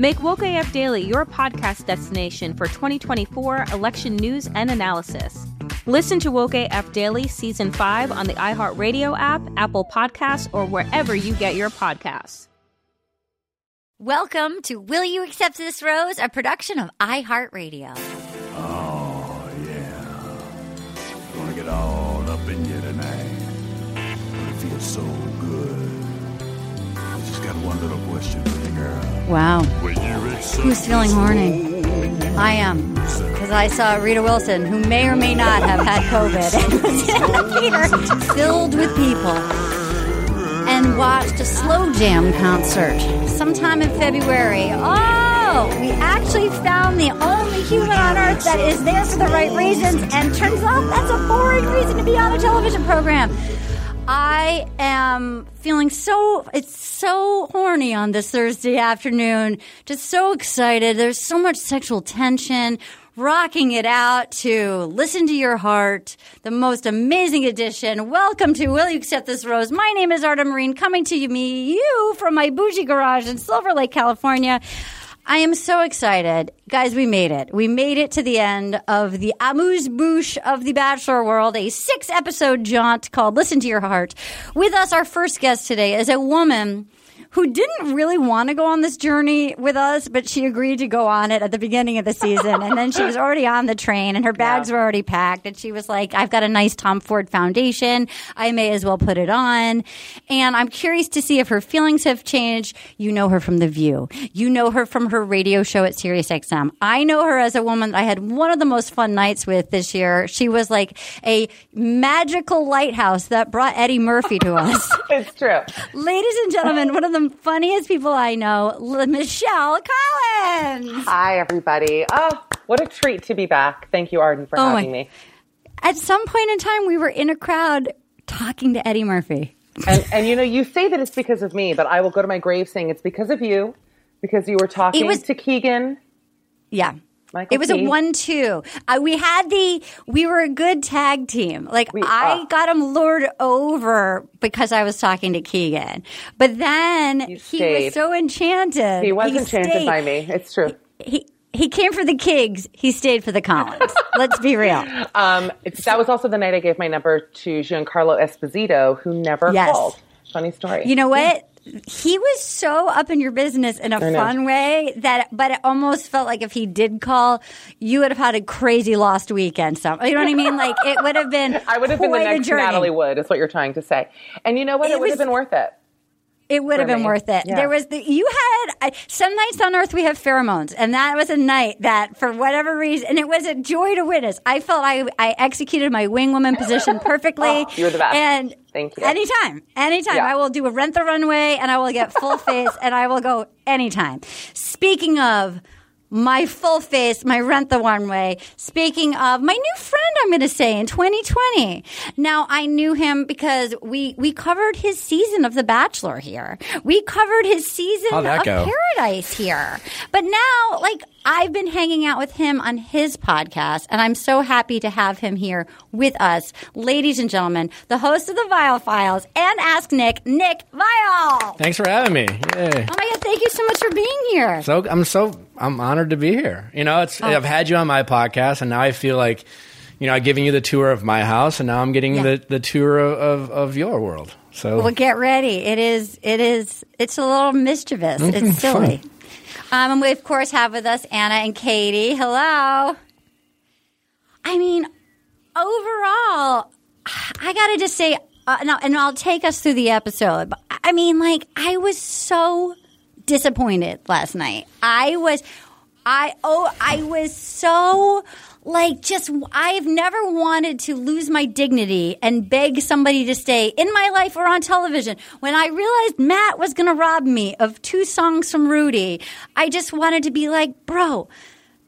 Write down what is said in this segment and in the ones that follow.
Make Woke AF Daily your podcast destination for 2024 election news and analysis. Listen to Woke AF Daily Season 5 on the iHeartRadio app, Apple Podcasts, or wherever you get your podcasts. Welcome to Will You Accept This Rose, a production of iHeartRadio. Oh, yeah. Gonna get all up in you tonight. It feels so good. I just got one little question for you, girl. Wow. Who's feeling horny? I am. Because I saw Rita Wilson, who may or may not have had COVID, and was in a theater filled with people and watched a slow jam concert sometime in February. Oh, we actually found the only human on earth that is there for the right reasons, and turns out that's a boring reason to be on a television program. I am feeling so, it's so horny on this Thursday afternoon. Just so excited. There's so much sexual tension. Rocking it out to listen to your heart, the most amazing edition. Welcome to Will You Accept This Rose? My name is Arden Myrin, coming to you, me, you from my bougie garage in Silver Lake, California. I am so excited. Guys, we made it. We made it to the end of the amuse bouche of the Bachelor world, a six episode jaunt called Listen to Your Heart. With us, our first guest today is a woman who didn't really want to go on this journey with us, but she agreed to go on it at the beginning of the season. And then she was already on the train and her bags were already packed. And she was like, I've got a nice Tom Ford foundation. I may as well put it on. And I'm curious to see if her feelings have changed. You know her from The View. You know her from her radio show at SiriusXM. I know her as a woman that I had one of the most fun nights with this year. She was like a magical lighthouse that brought Eddie Murphy to us. It's true. Ladies and gentlemen, one of the funniest people I know, Michelle Collins. Hi, everybody. Oh, what a treat to be back. Thank you, Arden, for Oh, my- having me. At some point in time, we were in a crowd talking to Eddie Murphy. And, and you know, you say that it's because of me, but I will go to my grave saying it's because of you, because you were talking was- to Keegan. Yeah. Michael it was P. a one-two. Uh, we had the. We were a good tag team. Like We- I uh. got him lured over because I was talking to Keegan, but then he stayed. was so enchanted. He was enchanted stayed. by me. It's true. He he came for the Kigs. He stayed for the Collins. Let's be real. Um, it's, that was also the night I gave my number to Giancarlo Esposito, who never Yes. called. Funny story. You know what? He was so up in your business in a fun way that, but it almost felt like if he did call, you would have had a crazy lost weekend. Some, you know what I mean? Like it would have been. I would have been the next. Natalie Wood, is what you're trying to say. And you know what? It It, would was- have been worth it. It would have been me. worth it. Yeah. There was the you had I, some nights on Earth we have pheromones, and that was a night that for whatever reason, and it was a joy to witness. I felt I I executed my wing woman position perfectly. Oh, you're the best. And Thank you. Anytime, anytime, Yeah. I will do a rent the runway, and I will get full face, and I will go anytime. Speaking of. My full face, my rent the one way. Speaking of my new friend, I'm going to say in 2020. Now I knew him because we we covered his season of The Bachelor here. We covered his season of go? Paradise here. But now, like I've been hanging out with him on his podcast, and I'm so happy to have him here with us, ladies and gentlemen, the host of the Viall Files and Ask Nick, Nick Viall. Thanks for having me. Yay. Oh my god, thank you so much for being here. So I'm so I'm honored to be here. You know, it's Oh. I've had you on my podcast, and now I feel like, you know, I'm giving you the tour of my house, and now I'm getting Yeah. the, the tour of, of, of your world. So Well, get ready. It is. It is. It's a little mischievous. It's silly. Um, and we of course have with us Anna and Katie. Hello. I mean, overall, I gotta just say, uh, no, and I'll take us through the episode. But I mean, like, I was so disappointed last night. I was, I oh, I was so like just I've never wanted to lose my dignity and beg somebody to stay in my life or on television. When I realized Matt was going to rob me of two songs from Rudi, I just wanted to be like, bro,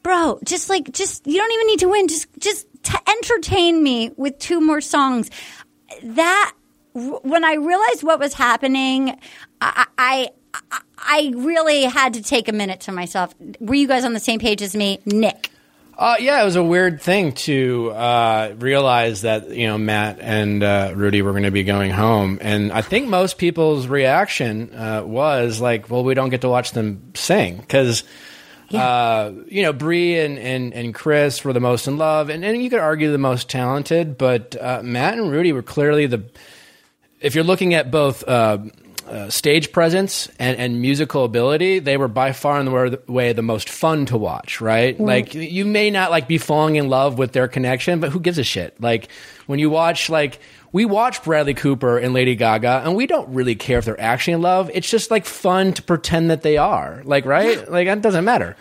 bro, just like just you don't even need to win. Just just to entertain me with two more songs. That when I realized what was happening, I. I I really had to take a minute to myself. Were you guys on the same page as me, Nick? Uh, yeah, it was a weird thing to uh, realize that you know Matt and uh, Rudi were going to be going home, and I think most people's reaction uh, was like, "Well, we don't get to watch them sing because." Uh, you know, Bri and, and, and Chris were the most in love, and, and you could argue the most talented, but uh, Matt and Rudi were clearly the. If you're looking at both uh, stage presence and, and musical ability, they were by far and the way the most fun to watch. Right? Like you may not like be falling in love with their connection, but who gives a shit? Like when you watch like we watch Bradley Cooper and Lady Gaga, and we don't really care if they're actually in love. It's just like fun to pretend that they are. Like right? Like it doesn't matter.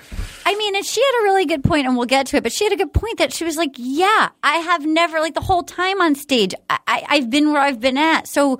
I mean, and she had a really good point, and we'll get to it. But she had a good point that she was like, "Yeah, I have never like the whole time on stage. I, I, I've been where I've been at, so."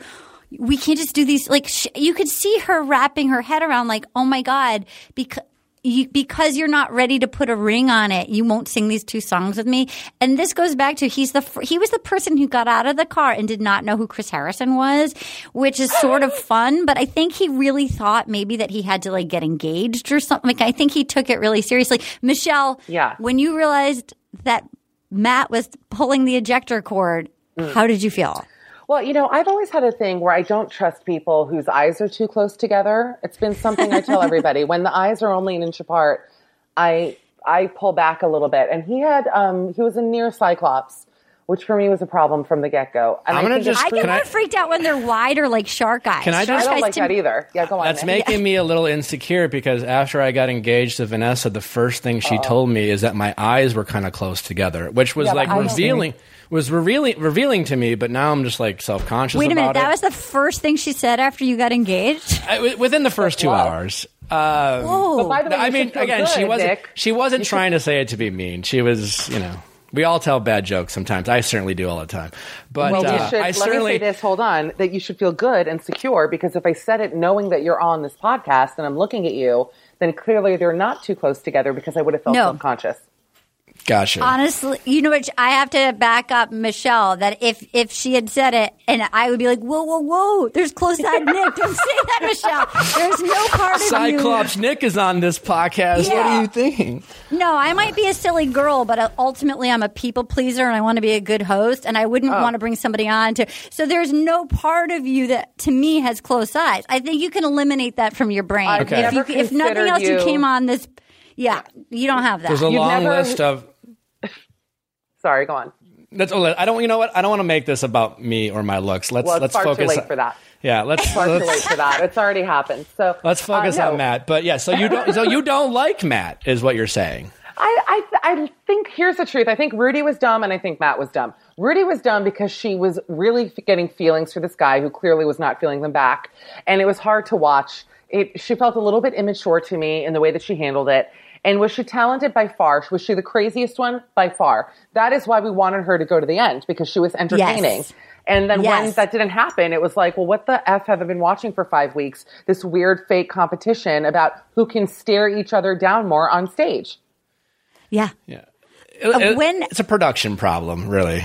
We can't just do these. Like sh- you could see her wrapping her head around, like, "Oh my god!" Because you, because you're not ready to put a ring on it, you won't sing these two songs with me. And this goes back to he's the he was the person who got out of the car and did not know who Chris Harrison was, which is sort of fun. But I think he really thought maybe that he had to like get engaged or something. Like I think he took it really seriously. Michelle, Yeah. when you realized that Matt was pulling the ejector cord, mm. how did you feel? Well, you know, I've always had a thing where I don't trust people whose eyes are too close together. It's been something I tell everybody. When the eyes are only an inch apart, I I pull back a little bit. And he had um he was a near Cyclops, which for me was a problem from the get go. I'm gonna think just- I get more freaked out when they're wide or like shark eyes. Can I Shark just- I don't like to that either. Yeah, go on. That's man. making me a little insecure because after I got engaged to Vanessa, the first thing she told me is that my eyes were kind of close together, which was Yeah, but like I don't revealing was revealing revealing to me. But now I'm just like self conscious. Wait a minute, about that it. was the first thing she said after you got engaged? I- within the first two Wow. hours. Uh, Whoa. But by the way, I mean, should feel again, she wasn't Nick. she wasn't trying to say it to be mean. She was, you know. We all tell bad jokes sometimes. I certainly do all the time. But Well, uh, you should, I let certainly me say this. Hold on, that you should feel good and secure because if I said it knowing that you're on this podcast and I'm looking at you, then clearly they're not too close together because I would have felt No. self-conscious. Gotcha. Honestly, you know what? I have to back up Michelle that if if she had said it, and I would be like, whoa, whoa, whoa, there's close-eyed Nick. Don't say that, Michelle. There's no part of Cyclops Nick is on this podcast. What are you thinking? No, I might be a silly girl, but uh, ultimately I'm a people pleaser, and I want to be a good host, and I wouldn't Oh. want to bring somebody on to. So there's no part of you that to me has close eyes. I think you can eliminate that from your brain. Okay. If, you, if nothing else, you you- came on this. Yeah, you don't have that. There's a You've long never- list of Sorry, go on. That's all. I don't. You know what? I don't want to make this about me or my looks. Let's Well, it's let's far too focus. late for that. Yeah, let's Far too let's, late for that. It's already happened. So let's focus uh, no. on Matt. But yeah, so you don't. So you don't like Matt, is what you're saying? I, I, I think here's the truth. I think Rudi was dumb, and I think Matt was dumb. Rudi was dumb because she was really getting feelings for this guy who clearly was not feeling them back, and it was hard to watch. It, she felt a little bit immature to me in the way that she handled it. And was she talented by far? Was she the craziest one by far? That is why we wanted her to go to the end because she was entertaining. Yes. And then when that didn't happen, it was like, well, what the F have I been watching for five weeks? This weird fake competition about who can stare each other down more on stage. Yeah. Uh, it- it- when- it's a production problem, really.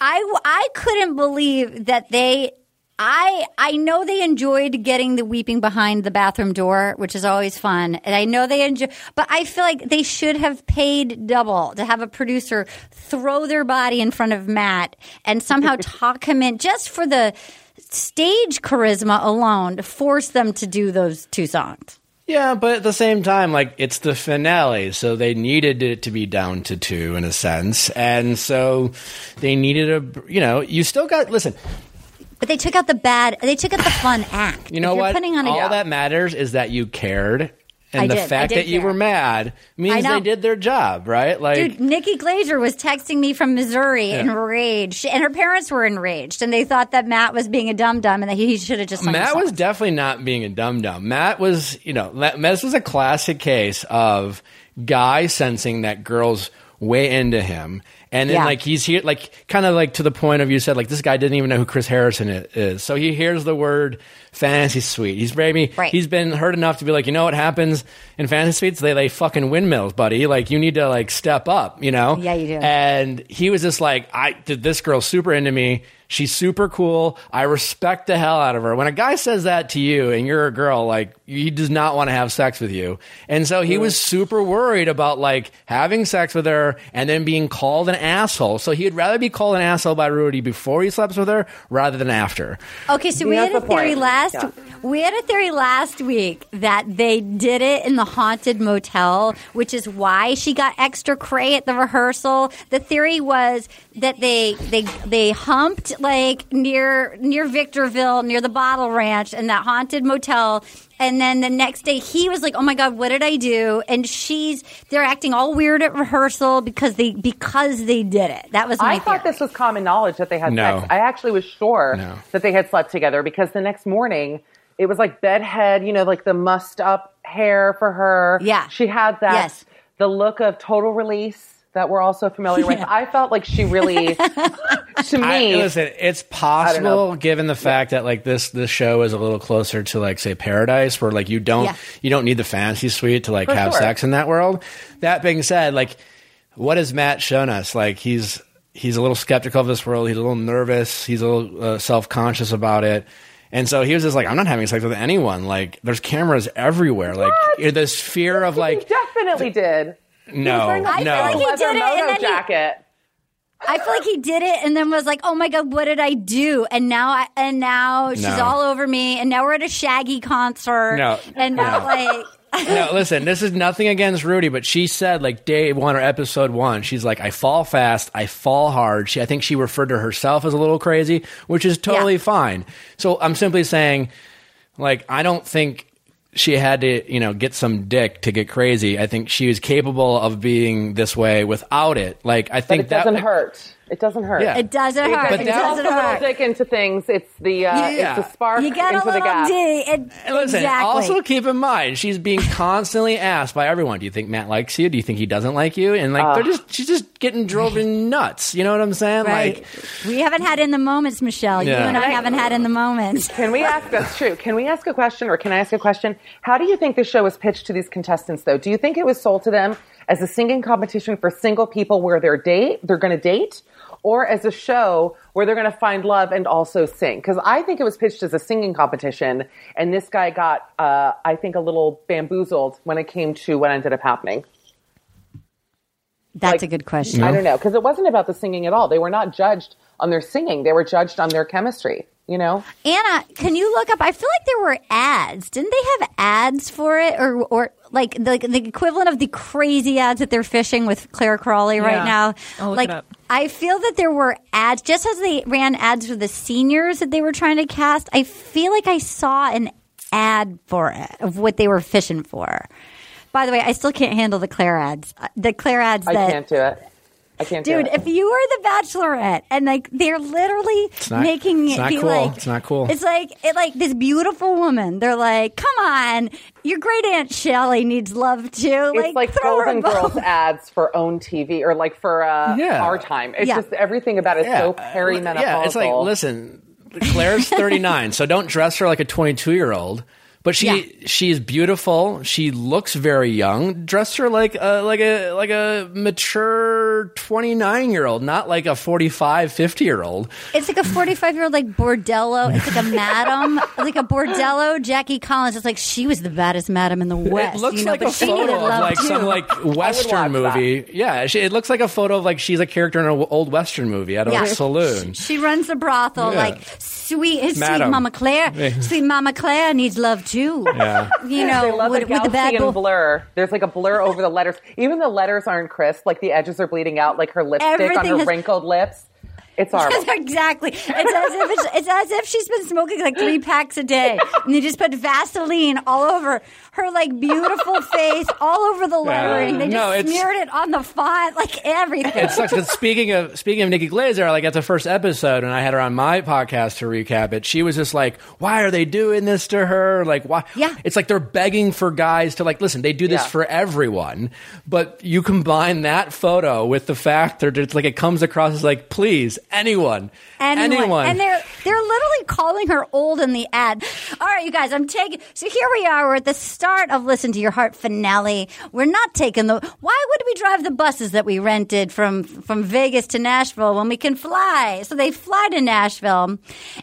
I, I couldn't believe that they I I know they enjoyed getting the weeping behind the bathroom door, which is always fun, and I know they enjoy. But I feel like they should have paid double to have a producer throw their body in front of Matt and somehow talk him in just for the stage charisma alone to force them to do those two songs. Yeah, but at the same time, like it's the finale, so they needed it to be down to two in a sense, and so they needed a. You know, you still got listen. But they took out the bad. They took out the fun act. You know if what? Putting on a, All that matters is that you cared, and I the did. Fact that you were mad means they did their job, right? Like, Dude, Nikki Glazer was texting me from Missouri enraged, and her parents were enraged, and they thought that Matt was being a dum dum and that he should have just Matt was definitely not being a dum dum. Matt was, you know, this was a classic case of guy sensing that girls way into him. And then, Yeah. like, he's here, like, kind of like to the point of you said, like, this guy didn't even know who Chris Harrison is. So he hears the word fantasy suite. He's maybe, Right. he's been hurt enough to be like, you know what happens in fantasy suites? They lay fucking windmills, buddy. Like, you need to, like, step up, you know? Yeah, you do. And he was just like, I did this girl super into me. She's super cool. I respect the hell out of her. When a guy says that to you and you're a girl, like he does not want to have sex with you. And so he was super worried about like having sex with her and then being called an asshole. So he'd rather be called an asshole by Rudi before he slept with her rather than after. Okay, so we That's had a the theory point. last. Yeah. We had a theory last week that they did it in the haunted motel, which is why she got extra cray at the rehearsal. The theory was that they they they humped like near near Victorville, near the Bottle Ranch, and that haunted motel. And then the next day, he was like, "Oh my god, what did I do?" And she's they're acting all weird at rehearsal because they because they did it. That was my I thought theory. this was common knowledge that they had No. sex. I actually was sure No. that they had slept together because the next morning it was like bedhead, you know, like the mussed up hair for her. Yeah. She had that Yes. the look of total release that we're also familiar with. Yeah. I felt like she really to I, me listen, it's possible given the fact that like this this show is a little closer to like say Paradise, where like you don't Yeah. you don't need the fantasy suite to like For have sure. sex in that world. That being said, like what has Matt shown us? Like he's he's a little skeptical of this world. He's a little nervous. He's a little uh, self conscious about it. And so he was just like, I'm not having sex with anyone. Like, there's cameras everywhere. Like, eh, this fear of he like, definitely did. no, wearing a I feel no. like he did it, and moto then he- jacket. I feel like he did it and then was like, "Oh my god, what did I do?" And now, I, and now she's No. all over me. And now we're at a Shaggy concert. No. and now No. like, no, listen, this is nothing against Rudi, but she said like day one or episode one, she's like, I fall fast, I fall hard. She, I think she referred to herself as a little crazy, which is totally Yeah. fine. So I'm simply saying, like, I don't think she had to, you know, get some dick to get crazy. I think she was capable of being this way without it. Like, I But think it doesn't that hurt. It doesn't hurt. Yeah. it doesn't hurt. But it that- doesn't Put a hurt. dick into things. It's the uh, Yeah. it's the spark You got a into the little gas. D. It, And listen, exactly. also keep in mind, she's being constantly asked by everyone, do you think Matt likes you? Do you think he doesn't like you? And like, they're just, she's just getting driven nuts. You know what I'm saying? right. Like, we haven't had in the moments, Michelle. Yeah. You and I haven't had in the moments. Can we ask? That's true. Can we ask a question, or can I ask a question? How do you think this show was pitched to these contestants, though? Do you think it was sold to them as a singing competition for single people where they're date they're going to date, or as a show where they're going to find love and also sing? Because I think it was pitched as a singing competition, and this guy got, uh, I think, a little bamboozled when it came to what ended up happening. That's Like- a good question. I don't know because it wasn't about the singing at all. They were not judged on their singing; they were judged on their chemistry. You know. Anna, can you look up? I feel like there were ads. Didn't they have ads for it, or or like the the equivalent of the crazy ads that they're fishing with Clare Crawley right now? I'll look like it up. I feel that there were ads, just as they ran ads for the seniors that they were trying to cast. I feel like I saw an ad for it of what they were fishing for. By the way, I still can't handle the Clare ads. Uh, The Clare ads that, I can't do it. I can't Dude, do it. if you were the Bachelorette and like they're literally not- making it's it not be cool. like It's not cool. It's like it like this beautiful woman. They're like, come on, your great aunt Shelley needs love too. it's like throw her Golden. Girls ads for own TV or like for uh, Yeah. our time. It's Yeah. just everything about it is so perimenopausal. Yeah, it's like listen, Clare's 39, so don't dress her like a 22 year old. But she Yeah. she's beautiful. She looks very young. Dress her like a like a like a mature 29 year old, not like a 45, 50 year old. It's like a 45 year old like bordello. It's like a madam, like a bordello Jackie Collins. It's like she was the baddest madam in the West. It looks you know, like but a she photo of like too. some like western watch movie. Yeah, she, it looks like a photo of like she's a character in an old western movie at a Yeah. saloon. She runs a brothel Yeah. like sweet, his sweet Mama Clare. Yeah. Sweet Mama Clare needs love too. Yeah. You know, They love with, the with the bad Gaussian blur. There's like a blur over the letters. Even the letters aren't crisp. Like the edges are bleeding out. Like her lipstick on her has- wrinkled lips. It's horrible. exactly. It's as if it's, it's as if she's been smoking like three packs a day, and they just put Vaseline all over her like beautiful face, all over the lettering. They just No, it's- smeared it on the font, like everything. It sucks. 'cause speaking of speaking of Nikki Glazer, like at the first episode, and I had her on my podcast to recap it. She was just like, "Why are they doing this to her? Like, why?" Yeah. It's like they're begging for guys to like listen. They do this Yeah. for everyone, but you combine that photo with the fact that it's like it comes across as like, please, anyone, anyone. And they're they're literally calling her old in the ad. All right, you guys, I'm taking. So here we are. We're at the start of Listen to Your Heart finale. We're not taking the. Why would we drive the buses that we rented from from Vegas to Nashville when we can fly? So they fly to Nashville,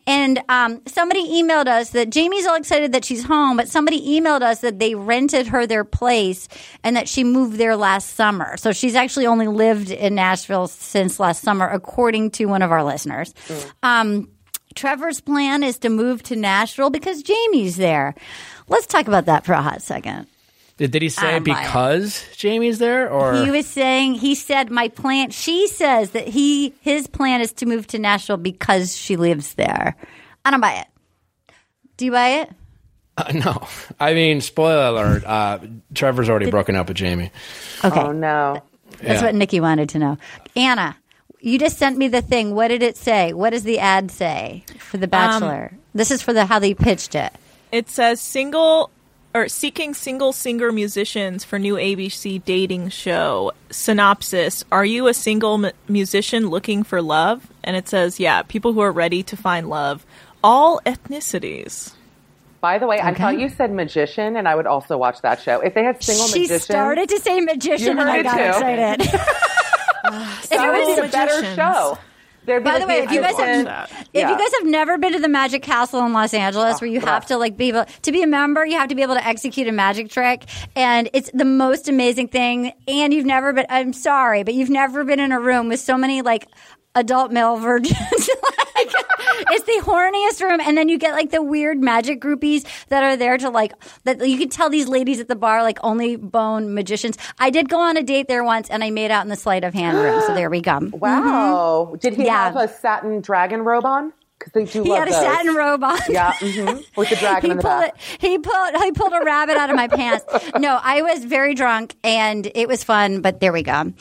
and um, somebody emailed us that Jamie's all excited that she's home, but somebody emailed us that they rented her their place and that she moved there last summer. So she's actually only lived in Nashville since last summer, according to one of our listeners. Um, Trevor's plan is to move to Nashville because Jamie's there. Let's talk about that for a hot second. did, did he say don't it. because Jamie's there, or He was saying he said my plan. She says that he his plan is to move to Nashville because she lives there. I don't buy it. Do you buy it? Uh, no? I mean, spoiler alert: uh, Trevor's already broken up with Jamie. Okay, Oh no. that's Yeah. what Nikki wanted to know. Anna, you just sent me the thing. What did it say? What does the ad say for The Bachelor? Um, this is for the how they pitched it. It says single or seeking single singer musicians for new ABC dating show. Synopsis: Are you a single m- musician looking for love? And it says, yeah, people who are ready to find love, all ethnicities. By the way, I thought you said magician, and I would also watch that show. If they had single magician, She magicians, started to say magician, and I got too. excited. that it would was be a better show. There'd be By the way, if you guys assistant- have- If Yeah. you guys have never been to the Magic Castle in Los Angeles, Oh, where you the have to like be able to be a member, you have to be able to execute a magic trick, and it's the most amazing thing. And you've never been. I'm sorry, but you've never been in a room with so many like adult male virgins. like, it's the horniest room, and then you get like the weird magic groupies that are there to like that. You can tell these ladies at the bar like only bone magicians. I did go on a date there once, and I made out in the sleight of hand room. So there we go. Wow. Did he Mm-hmm. Yeah. have a satin dragon robe on? Because they do He love had a those. satin robe on. Yeah, hmm with the dragon he in the pulled back. it. He pulled. He pulled a rabbit out of my pants. No, I was very drunk and it was fun. But there we go.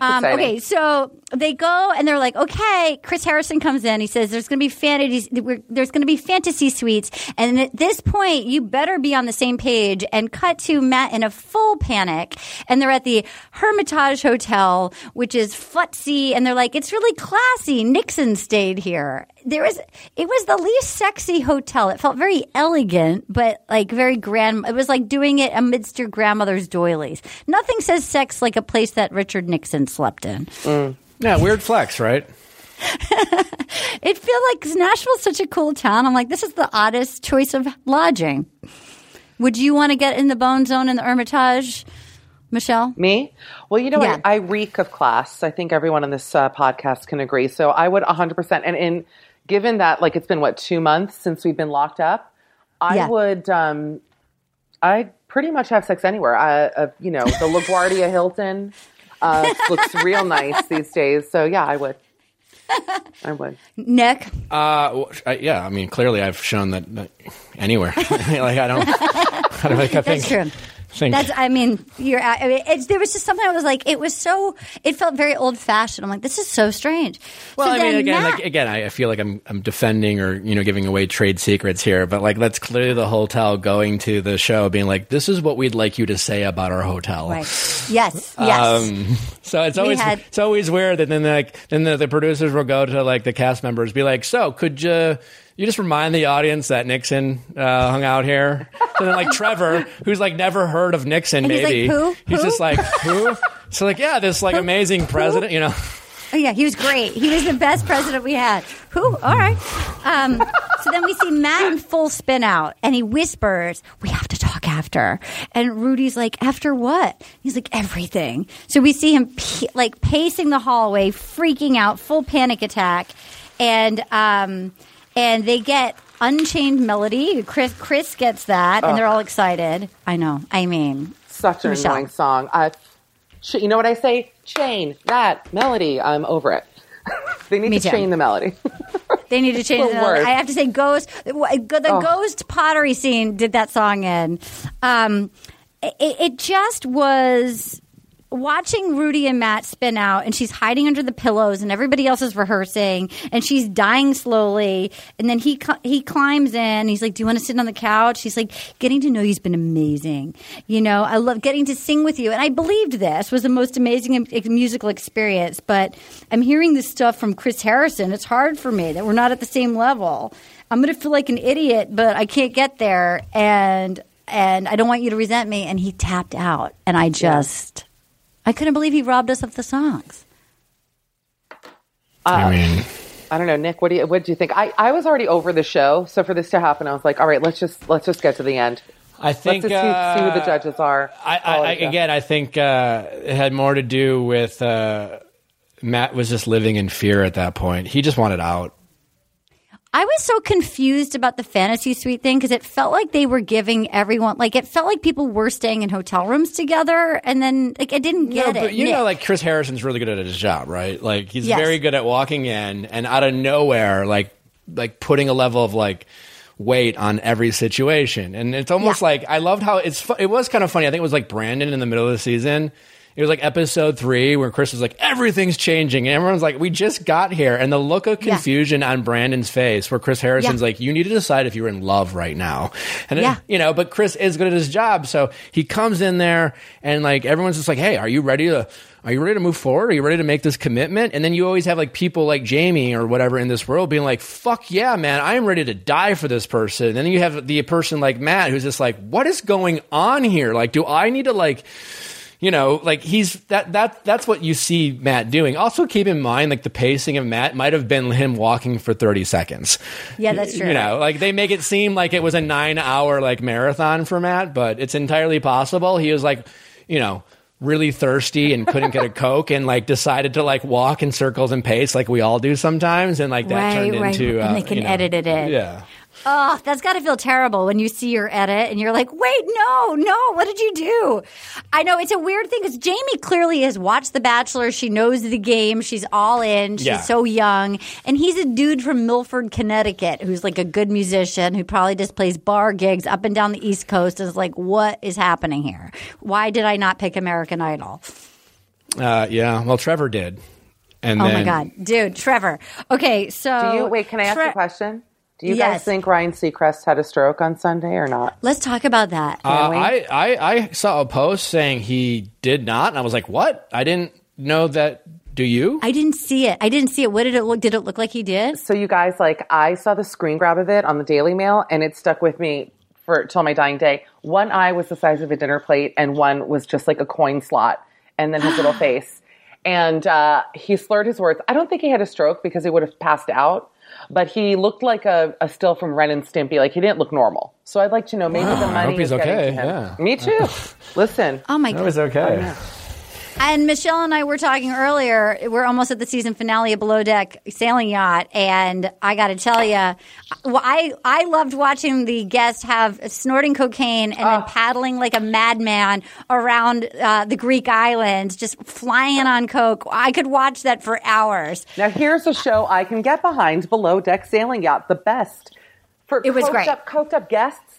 Um, okay, so they go and they're like, okay. Chris Harrison comes in. He says, "There's going to be fantasy. There's going to be fantasy suites." And at this point, you better be on the same page. And cut to Matt in a full panic, and they're at the Hermitage Hotel, which is futzy, and they're like, "It's really classy. Nixon stayed here." There was. It was the least sexy hotel. It felt very elegant, but like very grand. It was like doing it amidst your grandmother's doilies. Nothing says sex like a place that Richard Nixon slept in. Yeah, weird flex, right? It feel like Nashville's such a cool town. I'm like, this is the oddest choice of lodging. Would you want to get in the bone zone in the Hermitage, Michelle? Me? Well, you know, Yeah. I, I reek of class. I think everyone on this uh, podcast can agree. So I would 100%. And in given that, like, it's been what two months since we've been locked up, I Yeah. would. um I pretty much have sex anywhere. I, uh, you know, the LaGuardia Hilton uh, looks real nice these days. So yeah, I would. I would. Nick, Uh, well, I, yeah, I mean, clearly I've shown that, that anywhere. like I don't, I don't like, I think that's true. That's. I mean, you're. I mean, it's, there was just something I was like. It was so. It felt very old fashioned. I'm like, this is so strange. Well, so I mean, again, like again, I feel like I'm I'm defending or you know giving away trade secrets here, but like that's clearly the hotel going to the show, being like, "This is what we'd like you to say about our hotel." right. Yes. Yes. Um, so it's always had- it's always weird that then like then the, the producers will go to like the cast members, be like, "So could you?" You just remind the audience that Nixon uh, hung out here. And then, like Trevor, who's like never heard of Nixon, And he's like, maybe "Who? he's Who?" just like, "Who?" So like, yeah, this like amazing president, you know. Oh yeah, he was great. He was the best president we had. Who? All right. Um, so then we see Matt in full spin out, and he whispers, "We have to talk after." And Rudi's like, "After what?" He's like, "Everything." So we see him p- like pacing the hallway, freaking out, full panic attack, and um, and they get Unchained Melody. Chris Chris gets that, and they're all excited. I know. I mean, Such an Michelle. annoying song. Uh, ch- you know what I say? Chain that melody. I'm over it. they need Me to too. chain the melody. They need to change The worst. I have to say, Ghost. The Oh. Ghost pottery scene did that song in. Um, it, it just was watching Rudi and Matt spin out, and she's hiding under the pillows, and everybody else is rehearsing, and she's dying slowly. And then he he climbs in. He's like, "Do you want to sit on the couch?" He's like, "Getting to know you's been amazing. You know, I love getting to sing with you." And I believed this was the most amazing musical experience. But I'm hearing this stuff from Chris Harrison. It's hard for me that we're not at the same level. I'm going to feel like an idiot, but I can't get there, and and I don't want you to resent me. And he tapped out, and I just. I couldn't believe he robbed us of the songs. I mean, I don't know, Nick. What do you what do you think? I, I was already over the show, so for this to happen, I was like, all right, let's just let's just get to the end. I think let's just see, uh, see who the judges are. I, I, I again, I think uh, it had more to do with uh, Matt was just living in fear at that point. He just wanted out. I was so confused about the fantasy suite thing because it felt like they were giving everyone like it felt like people were staying in hotel rooms together, and then like I didn't No, get it. but you Nick. know, like Chris Harrison's really good at his job, right? Like he's Yes. very good at walking in and out of nowhere, like like putting a level of like weight on every situation. And it's almost Yeah. like I loved how it's. fu- It was kind of funny. I think it was like Brandon in the middle of the season. It was like episode three where Chris was like, everything's changing. And everyone's like, we just got here. And the look of Yeah. confusion on Brandon's face where Chris Harrison's Yeah. like, you need to decide if you're in love right now. And, it- you know, but Chris is good at his job. So he comes in there and like everyone's just like, hey, are you ready to. Are you ready to move forward? Are you ready to make this commitment? And then you always have like people like Jamie or whatever in this world being like, fuck yeah, man, I am ready to die for this person. And then you have the person like Matt who's just like, what is going on here? Like, do I need to like, you know, like he's that that that's what you see Matt doing. Also, keep in mind like the pacing of Matt might have been him walking for thirty seconds. Yeah, that's true. You know, like they make it seem like it was a nine hour like marathon for Matt, but it's entirely possible he was like, you know. Really thirsty and couldn't get a coke and like decided to like walk in circles and pace like we all do sometimes and like that Right, turned right. into And uh, they can you know, edit it in. Yeah, Oh, that's got to feel terrible when you see your edit and you're like, wait, no, no, what did you do? I know it's a weird thing because Jamie clearly has watched The Bachelor. She knows the game. She's all in. She's Yeah. so young. And he's a dude from Milford, Connecticut who's like a good musician who probably just plays bar gigs up and down the East Coast and is like, what is happening here? Why did I not pick American Idol? uh, yeah. Well, Trevor did, and Oh then, my God. Dude, Trevor. Okay, so. Do you wait? Can I ask Tre- a question? Do you Yes. guys think Ryan Seacrest had a stroke on Sunday or not? Let's talk about that. Uh. I, I I saw a post saying he did not, and I was like, "What? I didn't know that." Do you? I didn't see it. I didn't see it. What did it look? Did it look like he did? So you guys, like, I saw the screen grab of it on the Daily Mail, and it stuck with me for till my dying day. One eye was the size of a dinner plate, and one was just like a coin slot, and then his little face. And uh, he slurred his words. I don't think he had a stroke because he would have passed out, but he looked like a, a still from Ren and Stimpy. Like he didn't look normal. So I'd like to know maybe the money hope he's is getting okay, to him. yeah. Me too. Listen, Oh my That god! was okay. And Michelle and I were talking earlier. We're almost at the season finale of Below Deck Sailing Yacht, and I got to tell you, well, I I loved watching the guests have snorting cocaine and then paddling like a madman around uh, the Greek islands, just flying on coke. I could watch that for hours. Now here's a show I can get behind: Below Deck Sailing Yacht, the best for It was coked great. up, coked up guests.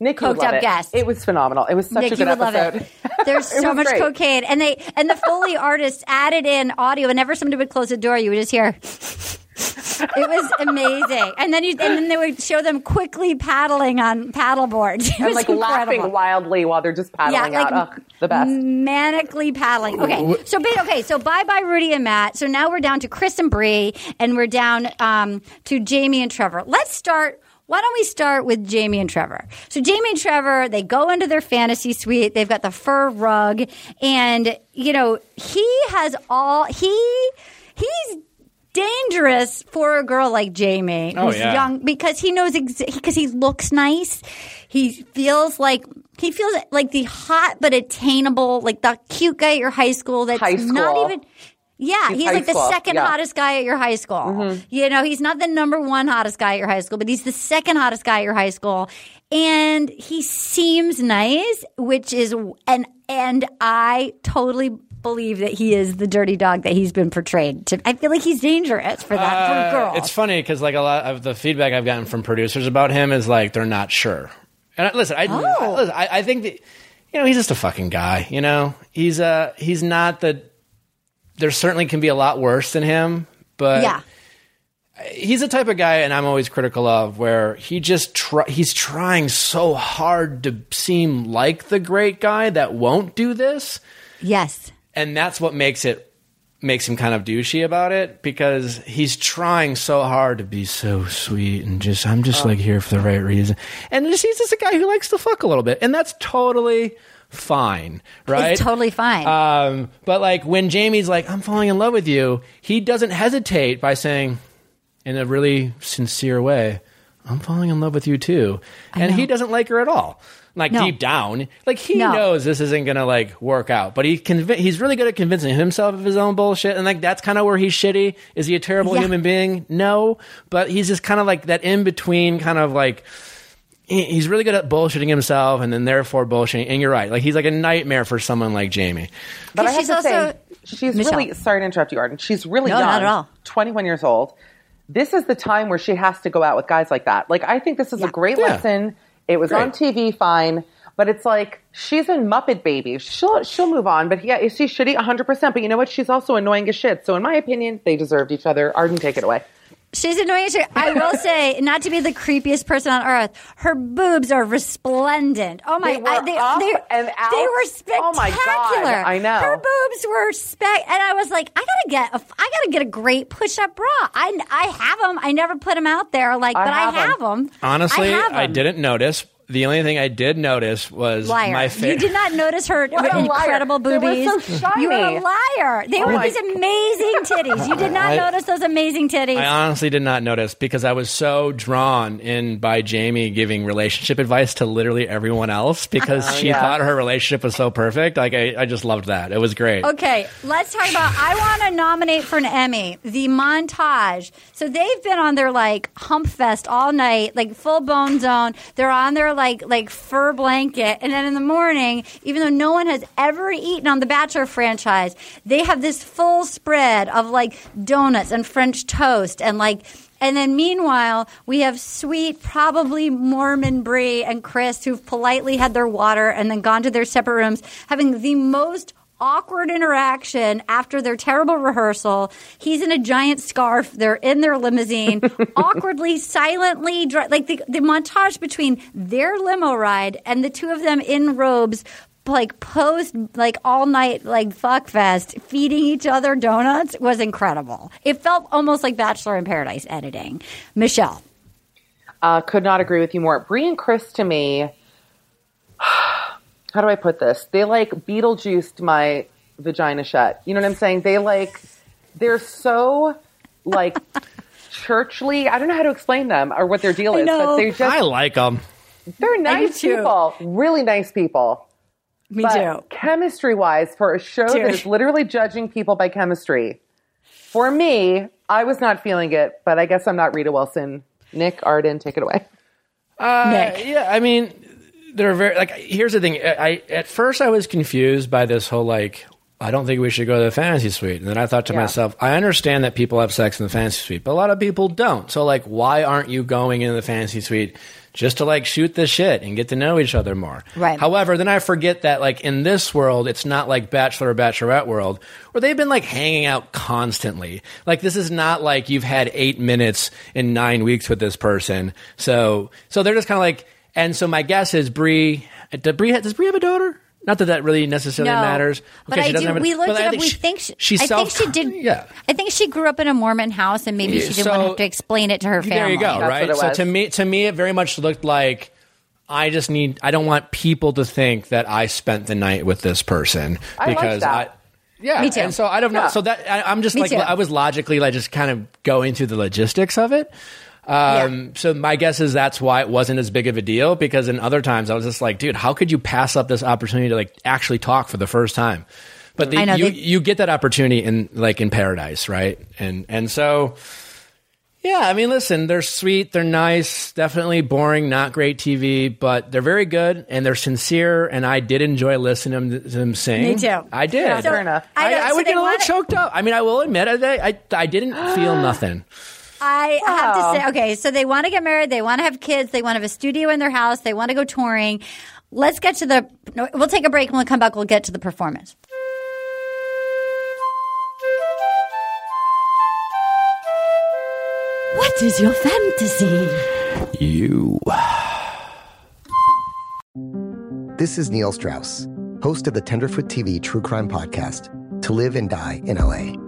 Nick would coked up it. guest. It was phenomenal. It was such Nick, a you good would love episode. it. There's It so much great. cocaine, and they and the Foley artists added in audio. Whenever somebody would close the door, you would just hear. it was amazing, and then you and then they would show them quickly paddling on paddle boards. It and was like incredible. laughing wildly while they're just paddling Yeah, like out. Ugh, the best. manically paddling. Okay, so okay, so bye bye Rudi and Matt. So now we're down to Chris and Bri, and we're down um, to Jamie and Trevor. Let's start. Why don't we start with Jamie and Trevor? So Jamie and Trevor, they go into their fantasy suite. They've got the fur rug, and you know he has all he he's dangerous for a girl like Jamie, Oh, who's yeah. young because he knows because he looks nice. He feels like he feels like the hot but attainable, like the cute guy at your high school. That's High not even. Yeah, He's he's, high like the school, second yeah. Mm-hmm. hottest guy at your high school. You know, he's not the number one hottest guy at your high school, but he's the second hottest guy at your high school. And he seems nice, which is and and I totally believe that he is the dirty dog that he's been portrayed to. I feel like he's dangerous for that for Uh, girls. It's funny because like a lot of the feedback I've gotten from producers about him is like they're not sure. And I, listen, I, Oh. listen, I, I think that you know he's just a fucking guy. You know, he's uh he's not the. There certainly can be a lot worse than him, but yeah. he's the type of guy, and I'm always critical of where he just try, he's trying so hard to seem like the great guy that won't do this Yes. and that's what makes it makes him kind of douchey about it because he's trying so hard to be so sweet and just I'm just oh. like here for the right reason. And just, he's just a guy who likes to fuck a little bit, and that's totally fine, right? It's totally fine. Um, but like when Jamie's like, "I'm falling in love with you," he doesn't hesitate by saying, in a really sincere way, "I'm falling in love with you too," and he doesn't like her at all. Like No. deep down, like he No. knows this isn't gonna like work out, but he conv- he's really good at convincing himself of his own bullshit, and like that's kind of where he's shitty. Is he a terrible Yeah. human being? No, but he's just kind of like that in between, kind of like he's really good at bullshitting himself, and then therefore bullshitting. And you're right, like he's like a nightmare for someone like Jamie. But I have She's to also- say, she's Michelle. really sorry to interrupt you, Arden. She's really No, young, not at all. 21 years old. This is the time where she has to go out with guys like that. Like, I think this is Yeah. a great Yeah. lesson. It was Great. on TV, fine. But it's like she's in Muppet Baby. She'll she'll move on. But yeah, is she shitty? 100. percent But you know what? She's also annoying as shit. So in my opinion, they deserved each other. Arden, take it away. She's annoying. as. I will say, not to be the creepiest person on earth, her boobs are resplendent. Oh my! They were I, they, up they, and out. They were spectacular. Oh my God, I know. her boobs were spec, and I was like, I gotta get, a, I gotta get a great push-up bra. I, I have them. I never put them out there, like, I but have I 'em. have them. Honestly, I, have I 'em. didn't notice. The only thing I did notice was Liar. my face. you did not notice her a liar. incredible They were boobies. so shiny. You were a liar. They were oh my- these amazing titties. You did not I- notice those amazing titties. I honestly did not notice because I was so drawn in by Jamie giving relationship advice to literally everyone else because uh-huh. she yeah. thought her relationship was so perfect. Like I, I just loved that. It was great. Okay, let's talk about. I want to nominate for an Emmy the montage. So they've been on their like hump fest all night, like full bone zone. They're on their like like fur blanket, and then in the morning, even though no one has ever eaten on the Bachelor franchise, they have this full spread of like donuts and French toast and like. And then meanwhile, we have sweet, probably Mormon Bri and Chris who've politely had their water and then gone to their separate rooms, having the most awkward interaction after their terrible rehearsal. He's in a giant scarf. They're in their limousine, awkwardly, silently, dri- like the, the montage between their limo ride and the two of them in robes. Like post, like all night, like fuck fest, feeding each other donuts was incredible. It felt almost like Bachelor in Paradise editing. Michelle, Uh, could not agree with you more. Bri and Chris to me, how do I put this? They like Beetlejuiced my vagina shut. You know what I'm saying? They like, they're so like churchly. I don't know how to explain them or what their deal is, but they just, I like them. they're nice people, really nice people. me But chemistry wise, for a show Dude. that is literally judging people by chemistry, for me, I was not feeling it, but I guess I'm not Rita Wilson. Nick Arden, take it away. Uh, Nick. yeah, I mean, they're very like. Here's the thing. I at first I was confused by this whole like I don't think we should go to the fantasy suite. And then I thought to Yeah. myself, I understand that people have sex in the fantasy suite, but a lot of people don't. So like, why aren't you going into the fantasy suite just to like shoot the shit and get to know each other more? Right. However, then I forget that like in this world, it's not like Bachelor or Bachelorette world where they've been like hanging out constantly. Like this is not like you've had eight minutes in nine weeks with this person. So, so they're just kind of like, and so my guess is Bri, does Bri, does Bri have a daughter? Not that that really necessarily No. matters. But Okay, she I do. have a- We looked it up. think We she- think she, she's I think she did. Yeah. I think she grew up in a Mormon house, and maybe she didn't So- want to have to explain it to her family. There you go, That's right? So to me, to me, it very much looked like I just need. I don't want people to think that I spent the night with this person I like because that. I. Yeah, Me too. And so I don't know. Yeah. So that I, I'm just Me like too. I was logically like just kind of going through the logistics of it. Um, So my guess is that's why it wasn't as big of a deal because in other times I was just like, dude, how could you pass up this opportunity to like actually talk for the first time? But the, know, you they- you get that opportunity in like in paradise, right? And and so yeah, I mean, listen, they're sweet, they're nice, definitely boring, not great TV, but they're very good and they're sincere. And I did enjoy listening to them sing. Me too. I did. Yeah, fair enough. I, I I so would get a little wanna- choked up. I mean, I will admit, I I, I didn't feel nothing. I have to say, okay, so they want to get married, they want to have kids, they want to have a studio in their house, they want to go touring. Let's get to the. no, We'll take a break. When we come back, we'll get to the performance. What is your fantasy? You. This is Neil Strauss, host of the Tenderfoot TV true crime podcast, To Live and Die in LA.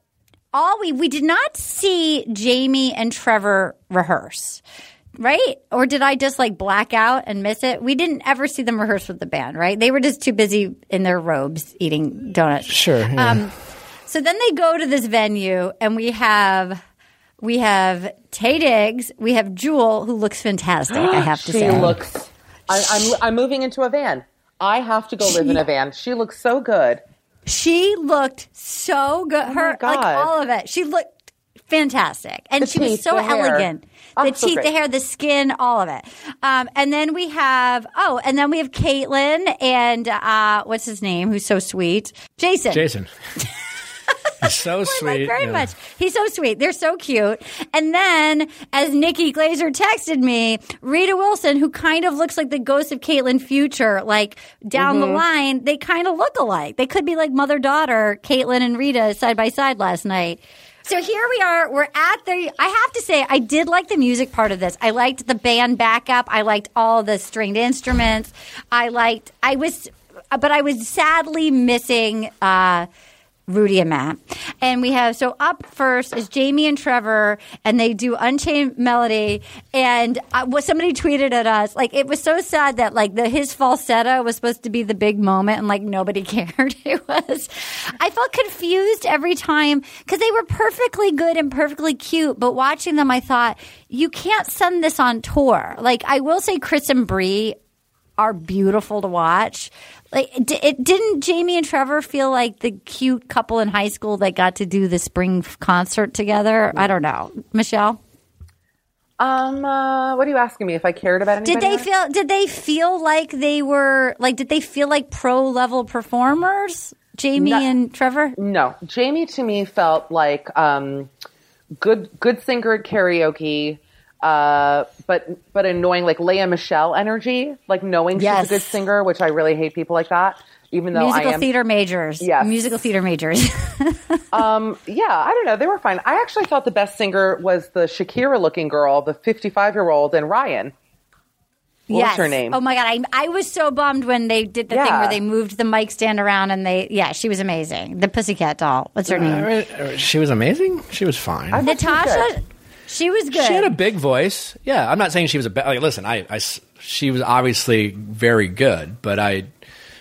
all we we did not see Jamie and Trevor rehearse. Right? Or did I just like black out and miss it? We didn't ever see them rehearse with the band, right? They were just too busy in their robes eating donuts. Sure. yeah. Um, so then they go to this venue, and we have we have Taye Diggs, we have Jewel, who looks fantastic. I have to she say, looks. I, I'm I'm moving into a van. I have to go live in a van. She looks so good. She looked so good. Her like all of it. She looked fantastic, and The she was so the elegant. Oh, the so teeth, great. the hair, the skin, all of it. Um, and then we have oh, and then we have Kaitlyn and uh, what's his name? Who's so sweet? Jason. Jason. He's so sweet. very yeah. much. He's so sweet. They're so cute. And then, as Nikki Glazer texted me, Rita Wilson, who kind of looks like the ghost of Kaitlyn Future, like down the Mhm. line, they kind of look alike. They could be like mother daughter, Kaitlyn and Rita side by side last night. So here we are. We're at the. I have to say, I did like the music part of this. I liked the band backup. I liked all the stringed instruments. I liked. I was, but I was sadly missing. Uh, Rudi and Matt. And we have, so up first is Jamie and Trevor, and they do Unchained Melody. And uh, what somebody tweeted at us, like, it was so sad that, like, the his falsetto was supposed to be the big moment, and, like, nobody cared. It was, I felt confused every time because they were perfectly good and perfectly cute. But watching them, I thought, you can't send this on tour. Like, I will say Chris and Bri are beautiful to watch. Like, d- it didn't Jamie and Trevor feel like the cute couple in high school that got to do the spring f- concert together? I don't know, Michelle. Um, uh, what are you asking me? If I cared about anybody? Did they else? feel? Did they feel like they were like? Did they feel like pro level performers? Jamie No. and Trevor. No, Jamie to me felt like um, good good singer at karaoke, uh, but but annoying like Lea Michele energy, like knowing Yes. she's a good singer, which I really hate people like that. Even though Musical I am, theater majors. Yes. Musical theater majors. um, yeah, I don't know, they were fine. I actually thought the best singer was the Shakira looking girl, the fifty five year old, and Ryan. What yes. was her name? Oh my god, I, I was so bummed when they did the thing where they moved the mic stand around and they yeah, she was amazing. The Pussycat doll. What's her name? Uh, She was amazing. She was fine. Natasha. She was good. She had a big voice. Yeah, I'm not saying she was a bad. Like, listen, I, I, she was obviously very good, but I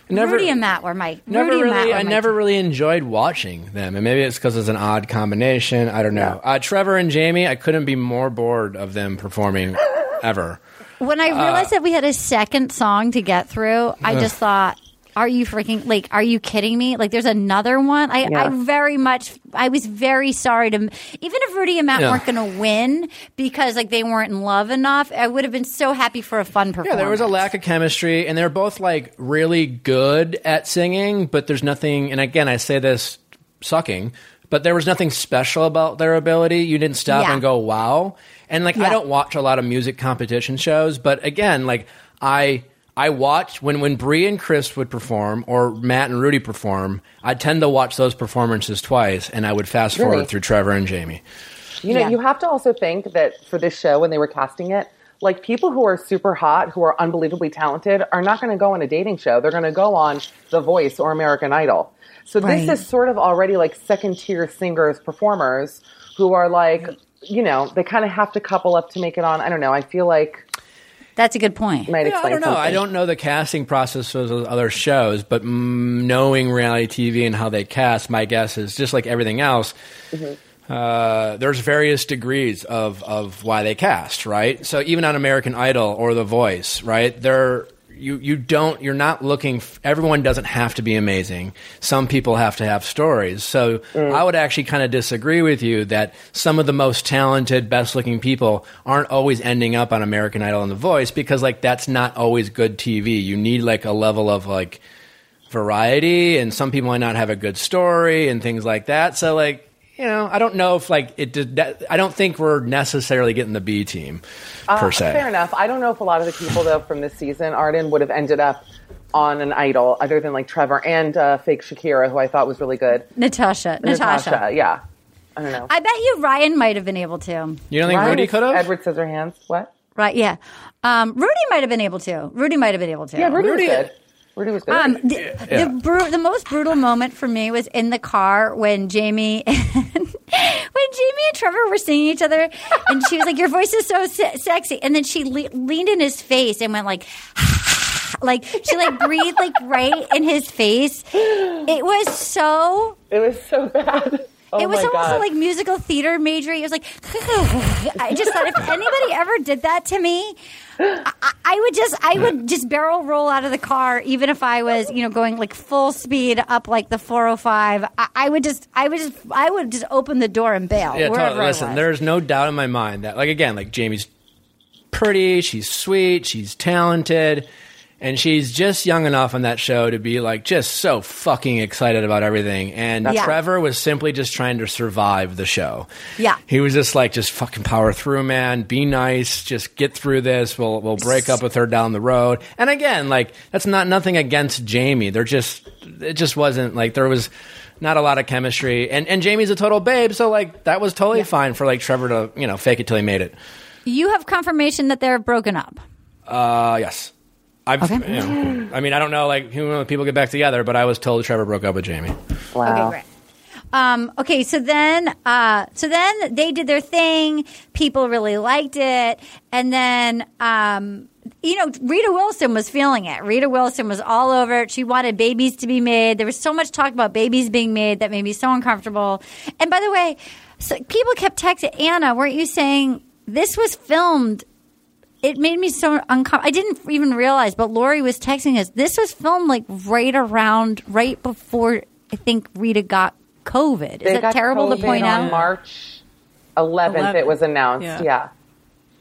never, Rudi and Matt were my never Rudi really, I never really enjoyed watching them, and maybe it's because it's an odd combination. I don't know. Uh, Trevor and Jamie, I couldn't be more bored of them performing ever. When I Uh, realized that we had a second song to get through, I just thought, "Are you freaking like? Are you kidding me? Like, there's another one." I, Yeah. I very much, I was very sorry to, even if Rudi and Matt Yeah. weren't going to win because like they weren't in love enough, I would have been so happy for a fun performance. Yeah, there was a lack of chemistry, and they're both like really good at singing, but there's nothing. And again, I say this sucking, but there was nothing special about their ability. You didn't stop Yeah. and go, "Wow!" And like, I don't watch a lot of music competition shows, but again, like I. I watched when when Bri and Chris would perform, or Matt and Rudi perform. I tend to watch those performances twice, and I would fast Really? forward through Trevor and Jamie. You know, Yeah. you have to also think that for this show, when they were casting it, like people who are super hot, who are unbelievably talented, are not going to go on a dating show. They're going to go on The Voice or American Idol. So Right. this is sort of already like second tier singers, performers who are like, you know, they kind of have to couple up to make it on. I don't know. I feel like That's a good point. might Yeah, I don't know. I don't know the casting process of those other shows, but knowing reality TV and how they cast, my guess is just like everything else. Uh, there's various degrees of, of why they cast, right? So even on American Idol or The Voice, right? There, you you don't you're not looking. F- everyone doesn't have to be amazing. Some people have to have stories. So mm. I would actually kind of disagree with you that some of the most talented, best looking people aren't always ending up on American Idol and The Voice because like that's not always good TV. You need like a level of like variety, and some people might not have a good story and things like that. So like. You know, I don't know if like it did. That, I don't think we're necessarily getting the B team per Uh, se. Fair enough. I don't know if a lot of the people though from this season, Arden, would have ended up on an idol other than like Trevor and uh, fake Shakira, who I thought was really good. Natasha. Natasha. yeah. I don't know. I bet you Ryan might have been able to. You don't think Ryan Rudi could have? Edward Scissorhands. What? Right? Yeah. Um, Rudi might have been able to. Rudi might have been able to. Yeah, Rudi, Rudi- was good. Rudi was good. Um, the, Yeah. the, bru- the most brutal moment for me was in the car when Jamie and, when Jamie and Trevor were singing each other, and she was like, "Your voice is so se- sexy," and then she le- leaned in his face and went like. Like she like breathed like right in his face. It was so It was so bad. Oh it was almost God. like musical theater major. It was like I just thought if anybody ever did that to me, I, I would just I would just barrel roll out of the car, even if I was you know going like full speed up like the 405. I, I would just I would just I would just open the door and bail. Yeah, totally. Listen, there's no doubt in my mind that, like, again, like Jamie's pretty, she's sweet, she's talented, and she's just young enough on that show to be like just so fucking excited about everything. And Yeah. Trevor was simply just trying to survive the show. Yeah. He was just like, just fucking power through, man. Be nice. Just get through this. We'll we'll break up with her down the road. And again, like that's not nothing against Jamie. They're just it just wasn't like there was not a lot of chemistry. And and Jamie's a total babe, so like that was totally fine for like Trevor to you know fake it till he made it. you have confirmation that they're broken up. Uh, yes. I've, you know, I mean, I don't know, like, who when people get back together, but I was told Trevor broke up with Jamie. Okay, great. Um, okay, so then, uh, so then they did their thing. People really liked it, and then, um, you know, Rita Wilson was feeling it. Rita Wilson was all over it. She wanted babies to be made. There was so much talk about babies being made that made me so uncomfortable. And by the way, so people kept texting Anna. Weren't you saying this was filmed? It made me so uncomfortable. I didn't even realize, but Lori was texting us. This was filmed like right around, right before I think Rita got COVID. Is it that got terrible to point on out? March 11th, it was announced. Yeah. Yeah.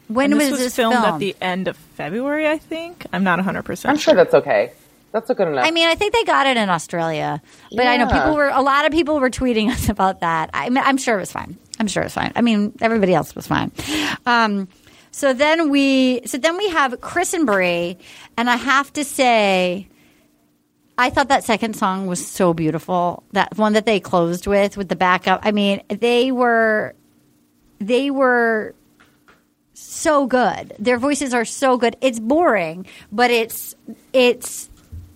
When And was this this filmed, at the end of February? I think. I'm not 100. percent I'm sure that's okay. That's a good enough. I mean, I think they got it in Australia, but I know people were a lot of people were tweeting us about that. I mean, I'm sure it was fine. I'm sure it was fine. I mean, everybody else was fine. Um, so then we, so then we have Chris and Bri, and I have to say, I thought that second song was so beautiful. That one that they closed with, with the backup. I mean, they were, they were so good. Their voices are so good. It's boring, but it's it's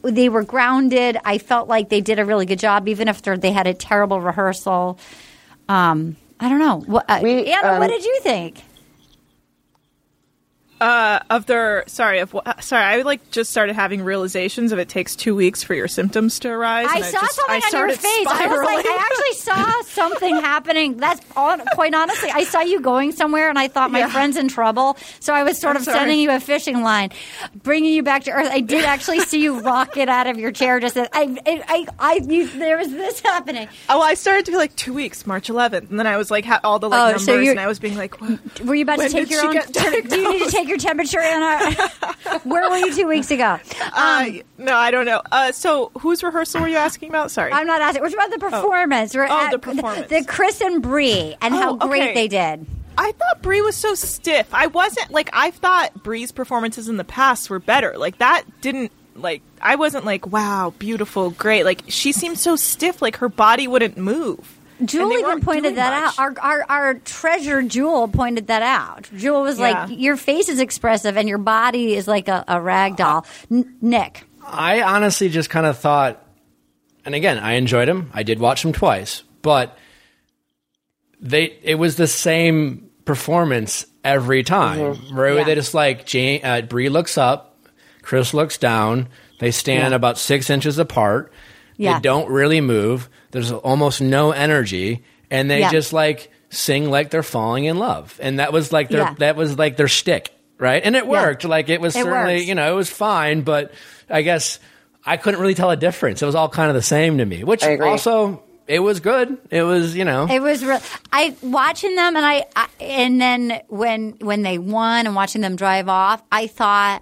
they were grounded. I felt like they did a really good job, even if they're- had a terrible rehearsal. Um, I don't know. What, uh, Anna, um, what did you think? Uh, of their sorry of sorry, I like just started having realizations of it takes two weeks for your symptoms to arise. I saw just- something I on your face. I was like. I actually saw something happening. That's on, quite honestly, I saw you going somewhere, and I thought my Yeah. friend's in trouble. So I was sort I'm of sorry. sending you a fishing line, bringing you back to earth. I did actually see you rocket out of your chair. Just as I, I, I, I you, there was this happening. Oh, I started to be like two weeks, March 11th, and then I was like ha- all the like Oh, numbers, so and I was being like, what? Were you about to take your own? temp- do you need to take your temperature, Anna? Where were you two weeks ago? uh, no, I don't know. Uh, so whose rehearsal were you asking about? Sorry, I'm not asking. We're talking about the performance. We're Oh, at the performance. The, Chris and Bri and how Oh, great okay. they did. I thought Bri was so stiff. I wasn't like I thought Bri's performances in the past were better. Like that didn't like I wasn't like wow, beautiful, great. Like she seemed so stiff, like her body wouldn't move. Jewel even pointed that much. out. Our, our our treasure Jewel pointed that out. Jewel was Yeah. like, "Your face is expressive and your body is like a, a rag doll." N- Nick, I honestly just kind of thought, and again, I enjoyed him. I did watch him twice, but they it was the same performance every time. Where Yeah. they just like Jane, uh, Bri looks up, Chris looks down. They stand Yeah. about six inches apart. Yeah. They don't really move. There's almost no energy, and they Yeah. just like sing like they're falling in love. And that was like their Yeah. that was like their shtick, right? And it Yeah. worked. Like it was It certainly works. you know it was fine, but I guess I couldn't really tell a difference. It was all kind of the same to me, which also it was good. It was you know it was real. I watching them and I, I and then when when they won and watching them drive off, I thought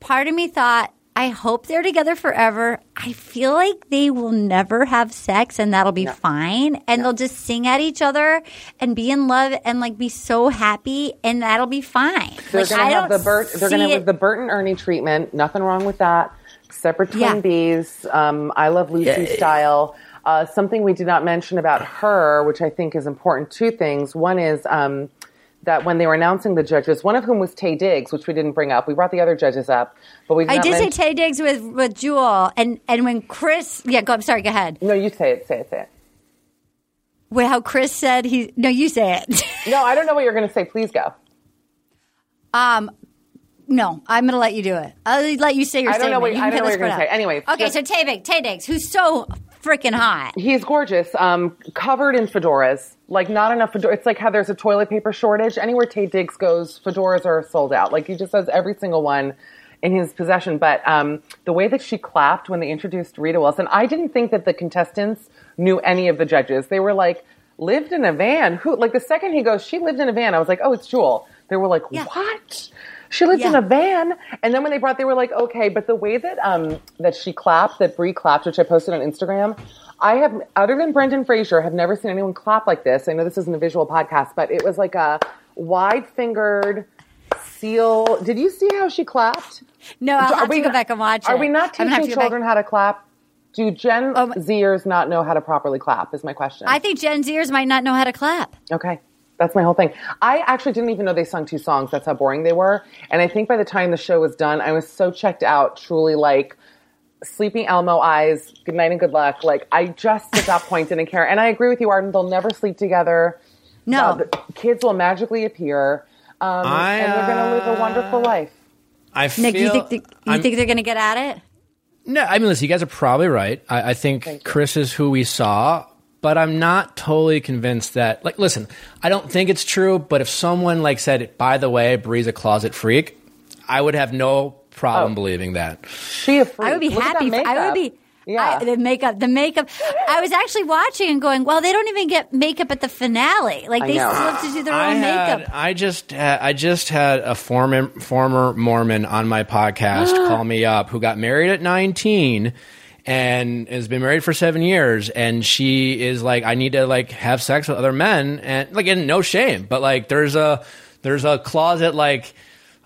part of me thought I hope they're together forever. I feel like they will never have sex and that'll be fine. And they'll just sing at each other and be in love and like be so happy and that'll be fine. They're Like, gonna I have don't the Bert. They're gonna have it- the Bert and Ernie treatment. Nothing wrong with that. Separate twin Yeah. bees. Um, I love Lucy Yeah. style. Uh, something we did not mention about her, which I think is important. Two things. One is um, that when they were announcing the judges, one of whom was Taye Diggs, which we didn't bring up. We brought the other judges up, but we. Did I did say Taye Diggs with with Jewel and and when Chris yeah go I'm sorry go ahead No, you say it. Say it. Say it. Wait, how Chris said he? No, you say it. No, I don't know what you're going to say. Please go. um, no, I'm going to let you do it. I'll let you say your I don't know what- you I don't know what you're gonna say. Anyways, out. okay. just- So Taye Diggs, Taye Diggs, who's so freaking hot. He's gorgeous, um, covered in fedoras. Like not enough fedora. It's like how there's a toilet paper shortage. Anywhere Taye Diggs goes, fedoras are sold out. Like he just has every single one in his possession. But um, the way that she clapped when they introduced Rita Wilson, I didn't think that the contestants knew any of the judges. They were like, lived in a van. Who? Like the second he goes, she lived in a van. I was like, oh, it's Jewel. They were like, what? She lives in a van. And then when they brought, they were like, okay. But the way that um that she clapped, that Bri clapped, which I posted on Instagram, I have, other than Brendan Fraser, have never seen anyone clap like this. I know this isn't a visual podcast, but it was like a wide fingered seal. Did you see how she clapped? No, I'll Are have we to go not- back and watch it. Are we not I'm gonna have teaching children how to clap? Do Gen Zers not know how to properly clap? Is my question. I think Gen Zers might not know how to clap. Okay. That's my whole thing. I actually didn't even know they sung two songs. That's how boring they were. And I think by the time the show was done, I was so checked out, truly like sleeping Elmo eyes, good night and good luck. Like I just at that point didn't care. And I agree with you, Arden. They'll never sleep together. No. Uh, the kids will magically appear. Um, I, and they're going to live a wonderful life. I feel. Nick, you think the, you think they're going to get at it? No, I mean, listen, you guys are probably right. I, I think Chris is who we saw, but I'm not totally convinced that. Like, listen, I don't think it's true. But if someone like said, "By the way, Bri's a closet freak," I would have no problem oh. believing that. She a freak. I would be Look happy. For, I would be. Yeah. I, the makeup, the makeup. I was actually watching and going, "Well, they don't even get makeup at the finale. Like they still have to do their I own had, makeup." I just had, I just had a former former Mormon on my podcast call me up who got married at 19 and has been married for 7 years and she is like I need to like have sex with other men and like and no shame but like there's a there's a closet like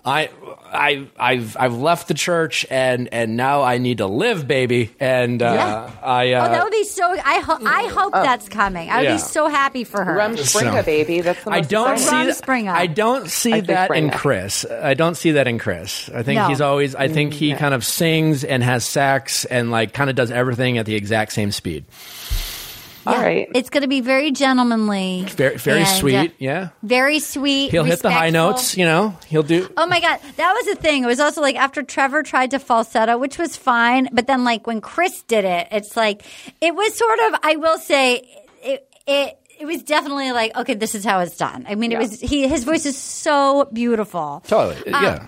I I I've I've left the church and and now I need to live baby and uh Yeah. I uh oh, that would be so. I hope. I hope that's coming. I would Yeah. be so happy for her. Rumspringa, So- baby. That's the I don't exciting. see Rumspringa. I don't see I say that in Chris. I don't see that in Chris. I think No. he's always. I think he Mm, kind of sings and has sex and like kind of does everything at the exact same speed. All right. It's going to be very gentlemanly, Very very and, uh, sweet. yeah, very sweet. he'll hit the high notes. You know, he'll do. Oh my god, that was the thing. It was also like after Trevor tried to falsetto, which was fine, but then like when Chris did it, it's like it was sort of. I will say it. It it was definitely like okay, this is how it's done. I mean, it was he. His voice is so beautiful. Totally. Um, yeah.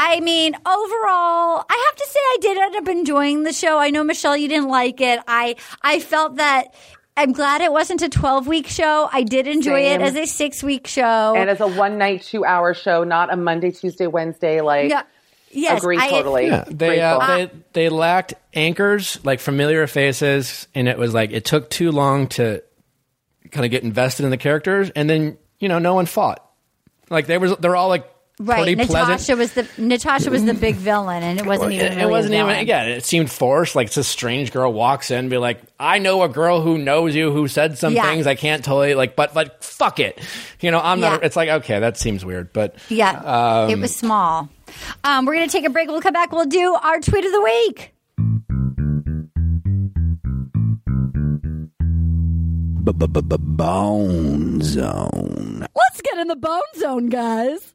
I mean, overall, I have to say I did end up enjoying the show. I know Michelle, you didn't like it. I I felt that. I'm glad it wasn't a 12 week show. I did enjoy Same. it as a six week show. And as a one night, two hour show, not a Monday, Tuesday, Wednesday. Like, Yeah. Yes, agree I- totally. Yeah, they uh, Grateful. they they lacked anchors like familiar faces, and it was like it took too long to kind of get invested in the characters, and then you know no one fought. Like they was they're all like Right, pretty Natasha pleasant. was the Natasha was the big villain, and it wasn't even. it, really wasn't a even villain. again. It seemed forced. Like this strange girl walks in, and be like, "I know a girl who knows you, who said some Yeah. things I can't totally like, but like fuck it, you know." I'm not. It's like okay, that seems weird, but Yeah, um, it was small. Um, we're gonna take a break. We'll come back. We'll do our tweet of the week. Bone Zone. Let's get in the bone zone, guys.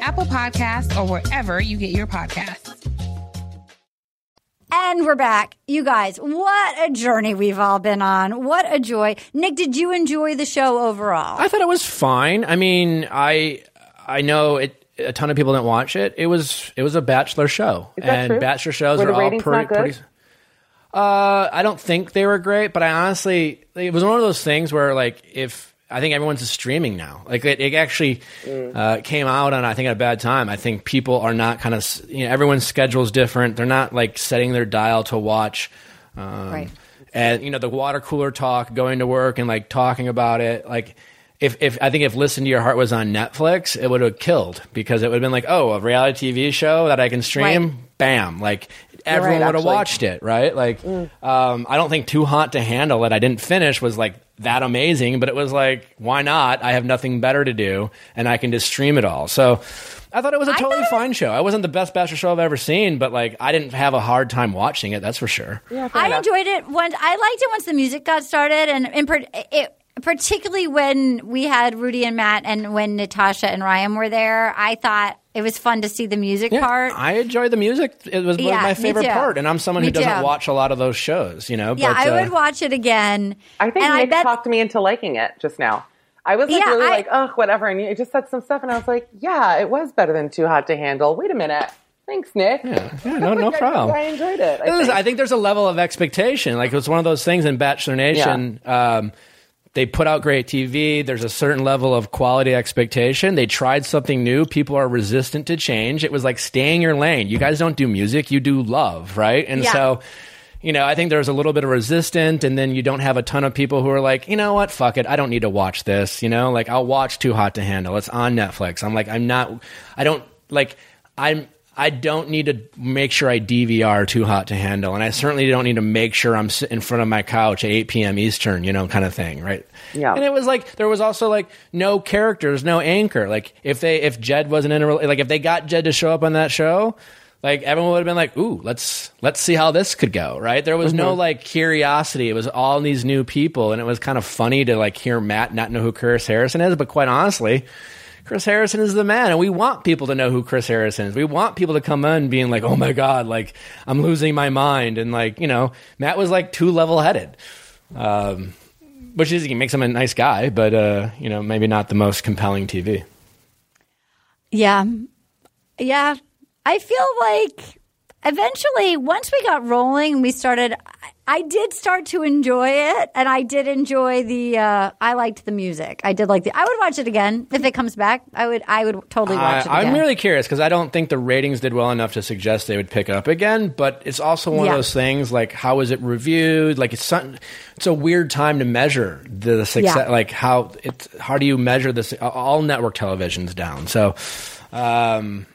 Apple Podcasts, or wherever you get your podcasts. And we're back. You guys, what a journey we've all been on. What a joy. Nick, did you enjoy the show overall? I thought it was fine. I mean, I I know it. A ton of people didn't watch it. It was it was a bachelor show, Is that and true? bachelor shows Were are all pretty. not good? pretty uh, I don't think they were great, but I honestly, it was one of those things where, like, if I think everyone's streaming now, like it, it actually Mm. uh, came out on I think at a bad time. I think people are not kind of you know everyone's schedule is different. They're not like setting their dial to watch. Um, Right. And you know the water cooler talk, going to work and like talking about it, like. If, if I think if Listen to Your Heart was on Netflix, it would have killed because it would have been like, oh, a reality TV show that I can stream, Right. bam, like everyone right, would have watched it, right? Like, um, I don't think Too Hot to Handle that I didn't finish was like that amazing, but it was like, why not? I have nothing better to do, and I can just stream it all. So. I thought it was a totally fine show. I wasn't the best bachelor show I've ever seen, but like I didn't have a hard time watching it. That's for sure. Yeah, I enjoyed it once. I liked it once the music got started, and in per, it, particularly when we had Rudi and Matt, and when Natasha and Ryan were there. I thought it was fun to see the music part. I enjoyed the music. It was Yeah, my favorite part, and I'm someone Me who doesn't too. watch a lot of those shows. You know, yeah, but, I uh, would watch it again. I think and I Nick bet talked me into liking it just now. I was like Yeah, really I- like, ugh, whatever. And you just said some stuff, and I was like, yeah, it was better than Too Hot to Handle. Wait a minute. Thanks, Nick. Yeah, no, no I- problem. I enjoyed it. I It was- think. I think there's a level of expectation. Like it's one of those things in Bachelor Nation. Um, they put out great TV. There's a certain level of quality expectation. They tried something new. People are resistant to change. It was like stay in your lane. You guys don't do music. You do love, right? And Yeah. so. You know, I think there's a little bit of resistance, and then you don't have a ton of people who are like, you know what, fuck it, I don't need to watch this. You know, like I'll watch Too Hot to Handle. It's on Netflix. I'm like, I'm not, I don't like, I'm, I don't need to make sure I DVR Too Hot to Handle, and I certainly don't need to make sure I'm sitting in front of my couch at 8 p.m. Eastern, you know, kind of thing, right? Yeah. And it was like there was also like no characters, no anchor. Like if they if Jed wasn't in a like if they got Jed to show up on that show, like everyone would have been like, "Ooh, let's let's see how this could go." Right? There was no Mhm. like curiosity. It was all these new people, and it was kind of funny to like hear Matt not know who Chris Harrison is. But quite honestly. Chris Harrison is the man, and we want people to know who Chris Harrison is. We want people to come in being like, "Oh my god, like I'm losing my mind," and like you know, Matt was like too level headed, um, which is he makes him a nice guy, but uh, you know, maybe not the most compelling TV. Yeah. Yeah. I feel like eventually, once we got rolling and we started, I- did start to enjoy it, and I did enjoy the. Uh, I liked the music. I did like the. I would watch it again if it comes back. I would. I would totally watch it I, again. I'm really curious because I don't think the ratings did well enough to suggest they would pick up again. But it's also one Yeah. of those things like how is it reviewed? Like it's some, it's a weird time to measure the success. Yeah. Like how it's how do you measure this? All network television's down. So. Um,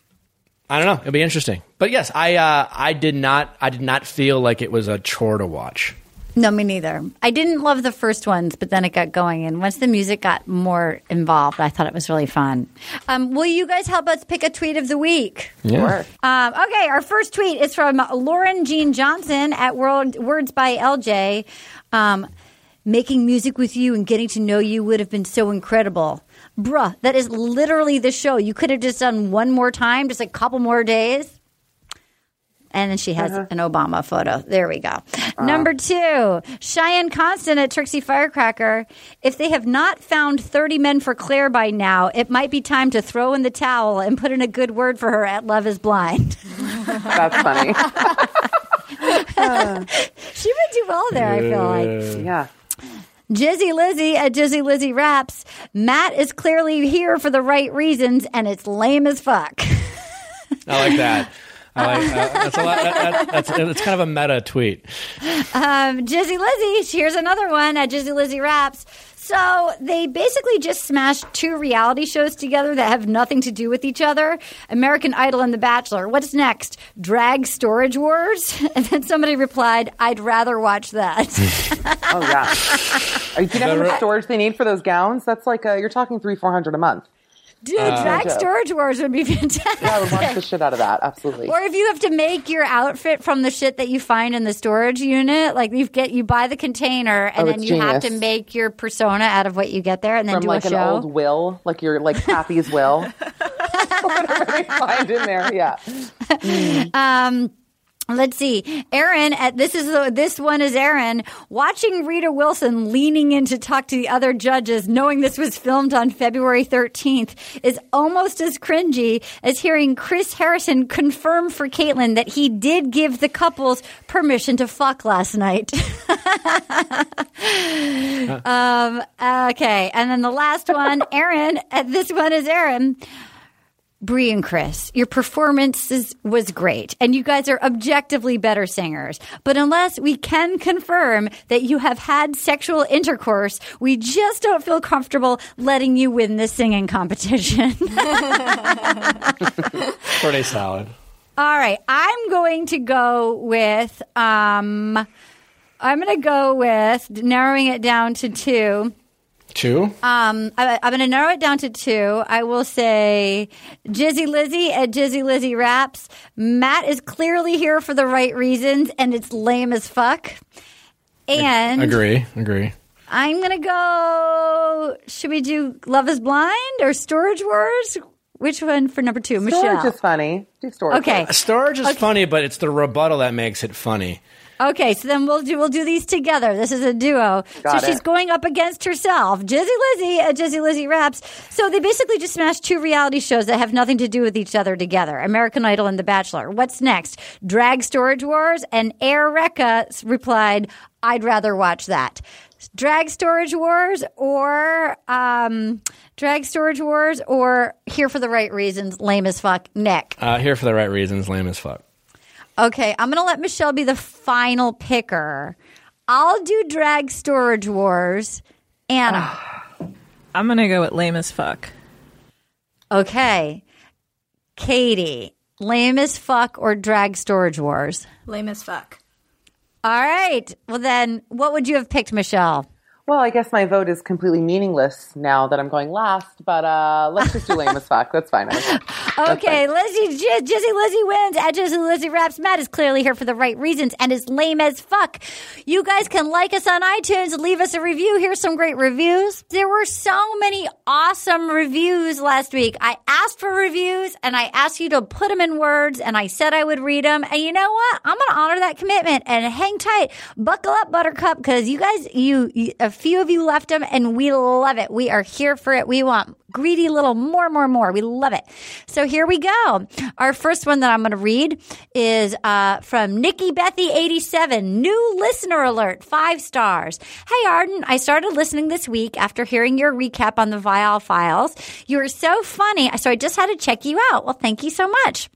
I don't know. It'll be interesting. But yes, I uh, I did not I did not feel like it was a chore to watch. No, me neither. I didn't love the first ones, but then it got going, and once the music got more involved, I thought it was really fun. Um, will you guys help us pick a tweet of the week? Yeah. Um, okay, our first tweet is from Lauren Jean Johnson at World, Words by LJ. Um, Making music with you and getting to know you would have been so incredible. Bruh, that is literally the show. You could have just done one more time, just a couple more days. And then she has uh-huh. an Obama photo. There we go. Ah. Number two, Cheyenne Constant at Trixie Firecracker. If they have not found 30 men for Clare by now, it might be time to throw in the towel and put in a good word for her at Love is Blind. That's funny. she would do well there, I feel like. Yeah. Jizzy Lizzy at Jizzy Lizzy Raps. Matt is clearly here for the right reasons, and it's lame as fuck. I like that. I like uh, that's a lot. That, that, that's it's kind of a meta tweet. Um, Jizzy Lizzy, here's another one at Jizzy Lizzy Raps. So they basically just smashed two reality shows together that have nothing to do with each other American Idol and The Bachelor. What's next? Drag Storage Wars? And then somebody replied, I'd rather watch that. Oh yeah. Are you kidding how much storage they need for those gowns? That's like uh, you're talking three, four hundred a month. Dude, Uh, Drag no. Storage Wars would be fantastic. Yeah, I would watch the shit out of that. Absolutely. Or if you have to make your outfit from the shit that you find in the storage unit, like you get you buy the container and Oh, then you have to make your persona out of what you get there and then From do like a an old will, like your like Kathy's will. Whatever they find in there, yeah. Um, let's see, Aaron. At this is the, this one is Aaron watching Rita Wilson leaning in to talk to the other judges, knowing this was filmed on February thirteenth, is almost as cringy as hearing Chris Harrison confirm for Kaitlyn that he did give the couples permission to fuck last night. um, okay, and then the last one, Aaron. uh, this one is Aaron. Bri and Chris, your performances was great, and you guys are objectively better singers. But unless we can confirm that you have had sexual intercourse, we just don't feel comfortable letting you win this singing competition. Pretty solid. All right, I'm going to go with. Um, I'm going to go with narrowing it down to two. Two. Um, I, I'm going to narrow it down to two. I will say Jizzy Lizzy at Jizzy Lizzy Raps. Matt is clearly here for the right reasons, and it's lame as fuck. And Agree. Agree. I'm going to go. Should we do Love is Blind or Storage Wars? Which one for number two? Storage Michelle. is funny. Do storage. Okay. Storage is funny, but it's the rebuttal that makes it funny. Okay, so then we'll do we'll do these together. This is a duo. Got so she's going up against herself, Jizzy Lizzy at Jizzy Lizzy Raps. So they basically just smashed two reality shows that have nothing to do with each other together: American Idol and The Bachelor. What's next? Drag Storage Wars. And Air Recca replied, "I'd rather watch that." Drag Storage Wars or um, Drag Storage Wars or Here for the Right Reasons, lame as fuck, Nick. Uh, here for the right reasons, lame as fuck. Okay, I'm going to let Michelle be the final picker. I'll do Drag Storage Wars. Anna. Ah. I'm gonna go with lame as fuck. okay. Katie, lame as fuck or Drag Storage Wars? Lame as fuck. All right. Well, then, what would you have picked, Michelle? Well, I guess my vote is completely meaningless now that I'm going last, but uh, let's just do lame as fuck. That's fine. Okay, Lizzie, J- Jizzy Lizzie wins. At Jizzy Lizzie Raps, Matt is clearly here for the right reasons and is lame as fuck. You guys can like us on iTunes, leave us a review. Here's some great reviews. There were so many awesome reviews last week. I asked for reviews and I asked you to put them in words and I said I would read them. And you know what? I'm going to honor that commitment and hang tight. Buckle up, Buttercup, because you guys, you, you, few of you left them, and we love it. We are here for it. We want greedy little more, more, more. We love it. So here we go. Our first one that I'm going to read is uh, from Nikki Bethy 87. New listener alert, five stars. Hey Arden, I started listening this week after hearing your recap on the Viall Files. You were so funny, so I just had to check you out. Well, thank you so much.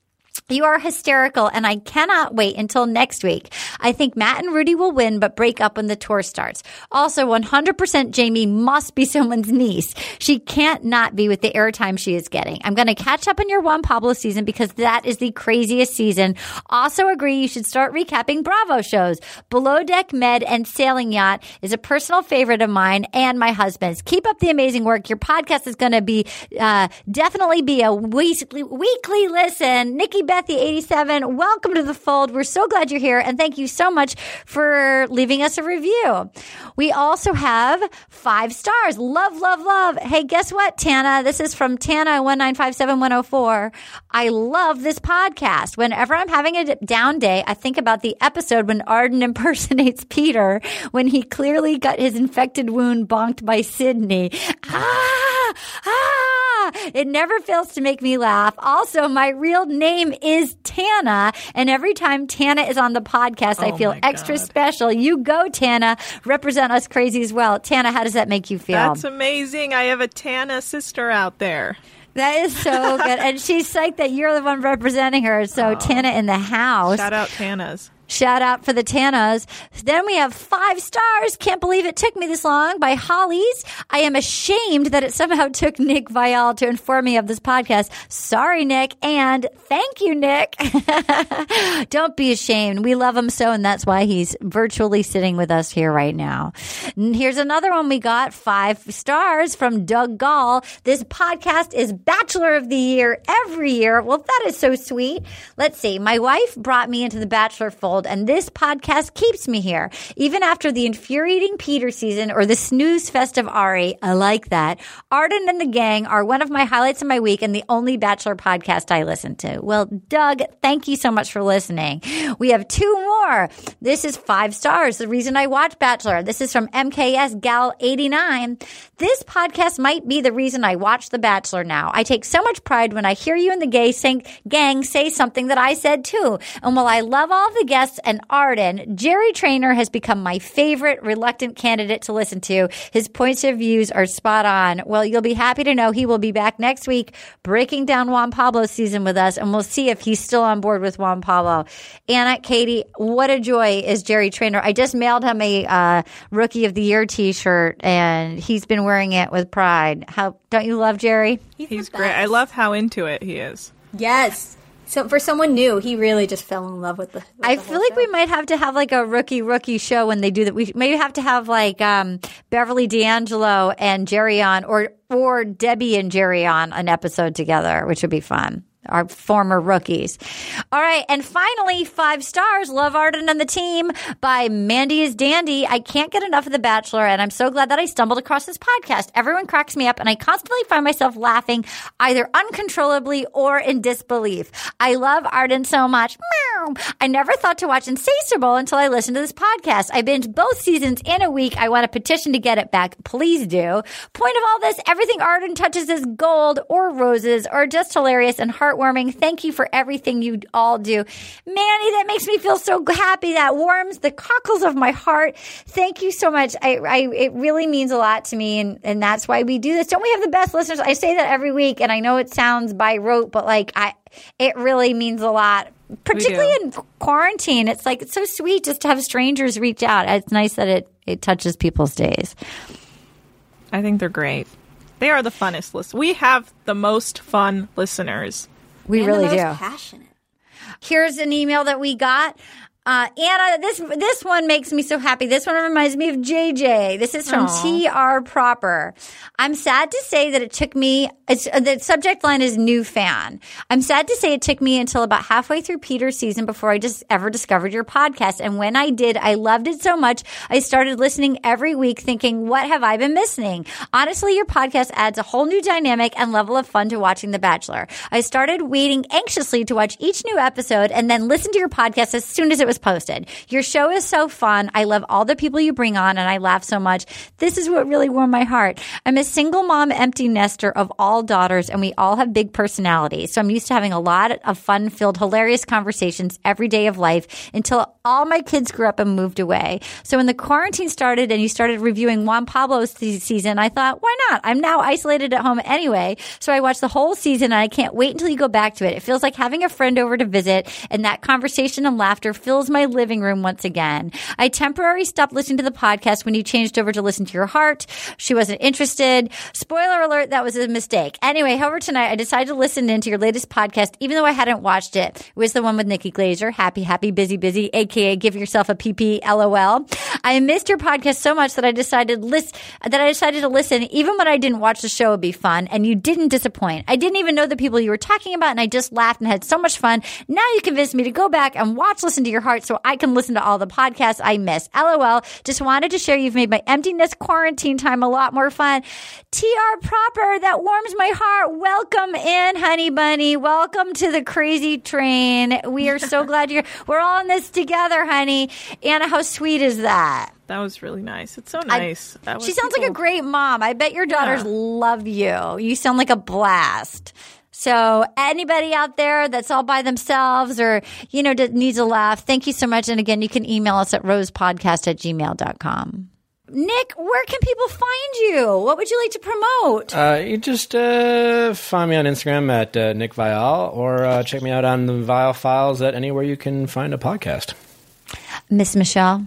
You are hysterical, and I cannot wait until next week. I think Matt and Rudi will win, but break up when the tour starts. Also, 100% Jamie must be someone's niece. She can't not be with the airtime she is getting. I'm going to catch up on your Juan Pablo season because that is the craziest season. Also, agree you should start recapping Bravo shows. Below Deck Med and Sailing Yacht is a personal favorite of mine and my husband's. Keep up the amazing work. Your podcast is going to be uh, definitely be a weekly, weekly listen. Nikki 87, welcome to the fold. We're so glad you're here and thank you so much for leaving us a review. We also have five stars. Love, love, love. Hey, guess what, Tana? This is from Tana 1957104. I love this podcast. Whenever I'm having a down day, I think about the episode when Arden impersonates Peter when he clearly got his infected wound bonked by Sydney. Ah! Ah! It never fails to make me laugh. Also, my real name is Tana, and every time Tana is on the podcast, I Oh feel extra God. special. You go, Tana. Represent us crazy as well. Tana, how does that make you feel? That's amazing. I have a Tana sister out there. That is so good. And she's psyched that you're the one representing her. So Tana in the house. Shout out Tana's. Shout out for the Tanas. Then we have five stars. Can't believe it took me this long by Hollies. I am ashamed that it somehow took Nick Viall to inform me of this podcast. Sorry, Nick. And thank you, Nick. Don't be ashamed. We love him so, and that's why he's virtually sitting with us here right now. And here's another one we got five stars from Doug Gall. This podcast is Bachelor of the Year every year. Well, that is so sweet. Let's see. My wife brought me into the Bachelor fold, and this podcast keeps me here. Even after the infuriating Peter season or the snooze fest of Ari, I like that. Arden and the gang are one of my highlights of my week and the only Bachelor podcast I listen to. Well, Doug, thank you so much for listening. We have two more. This is five stars. The reason I watch Bachelor. This is from MKS Gal 89. This podcast might be the reason I watch The Bachelor now. I take so much pride when I hear you and the gay sing, gang say something that I said too. And while I love all the guests and Arden, Jerry Trainor has become my favorite reluctant candidate to listen to. His points of views are spot on. Well, you'll be happy to know he will be back next week breaking down Juan Pablo season with us, and we'll see if he's still on board with Juan Pablo. Anna, Katie, what a joy is Jerry Trainor. I just mailed him a uh, Rookie of the Year T-shirt, and he's been wearing it with pride. How don't you love Jerry? He's, great. I love how into it he is. Yes. So for someone new, he really just fell in love with the. with I the feel like we might have to have like a rookie rookie show when they do that. We maybe have to have like um, Beverly D'Angelo and Jerry on, or or Debbie and Jerry on an episode together, which would be fun. Our former rookies. All right. And finally, five stars. Love Arden and the Team by Mandy is Dandy. I can't get enough of The Bachelor, and I'm so glad that I stumbled across this podcast. Everyone cracks me up, and I constantly find myself laughing either uncontrollably or in disbelief. I love Arden so much. I never thought to watch Insatiable until I listened to this podcast. I binged both seasons in a week. I want a petition to get it back. Please do. Point of all this, everything Arden touches is gold or roses or just hilarious and heartwarming. Thank you for everything you all do. Manny, that makes me feel so happy. That warms the cockles of my heart. Thank you so much. I, I it really means a lot to me, and, and that's why we do this. Don't we have the best listeners? I say that every week, and I know it sounds by rote, but like I, it really means a lot. Particularly in quarantine, it's like it's so sweet just to have strangers reach out. It's nice that it it touches people's days. I think they're great. They are the funnest list. We have the most fun listeners. We And really do. Passionate. Here's an email that we got. Uh, Anna, this this one makes me so happy. This one reminds me of JJ. This is from Aw. TR Proper. I'm sad to say that it took me. It's, uh, the subject line is new fan. I'm sad to say it took me until about halfway through Peter's season before I just ever discovered your podcast. And when I did, I loved it so much. I started listening every week, thinking, "What have I been missing?" Honestly, your podcast adds a whole new dynamic and level of fun to watching The Bachelor. I started waiting anxiously to watch each new episode and then listen to your podcast as soon as it was was posted. Your show is so fun. I love all the people you bring on and I laugh so much. This is what really warmed my heart. I'm a single mom, empty nester of all daughters and we all have big personalities. So I'm used to having a lot of fun filled, hilarious conversations every day of life until all my kids grew up and moved away. So when the quarantine started and you started reviewing Juan Pablo's se- season, I thought, why not? I'm now isolated at home anyway. So I watched the whole season and I can't wait until you go back to it. It feels like having a friend over to visit and that conversation and laughter fills my living room once again. I temporarily stopped listening to the podcast when you changed over to listen to your heart. She wasn't interested. Spoiler alert, that was a mistake. Anyway, however, tonight I decided to listen into your latest podcast, even though I hadn't watched it. It was the one with Nikki Glazer, Happy, Happy, Busy, Busy, aka Give Yourself a PP, LOL. I missed your podcast so much that I decided list that I decided to listen, even when I didn't watch the show would be fun, and you didn't disappoint. I didn't even know the people you were talking about, and I just laughed and had so much fun. Now you convinced me to go back and watch Listen to Your Heart so I can listen to all the podcasts I miss. LOL. Just wanted to share you've made my emptiness quarantine time a lot more fun. TR proper, that warms my heart. Welcome in, honey bunny. Welcome to the crazy train. We are so glad you're, we're all in this together, honey. Anna, how sweet is that? That was really nice. It's so I- nice. That she sounds like a great mom. I bet your daughters love you. You sound like a blast. So anybody out there that's all by themselves or, you know, needs a laugh, thank you so much. And again, you can email us at rosepodcast at gmail.com. Nick, where can people find you? What would you like to promote? Uh, you just uh, find me on Instagram at uh, Nick Viall or uh, check me out on the Viall Files at anywhere you can find a podcast. Miss Michelle?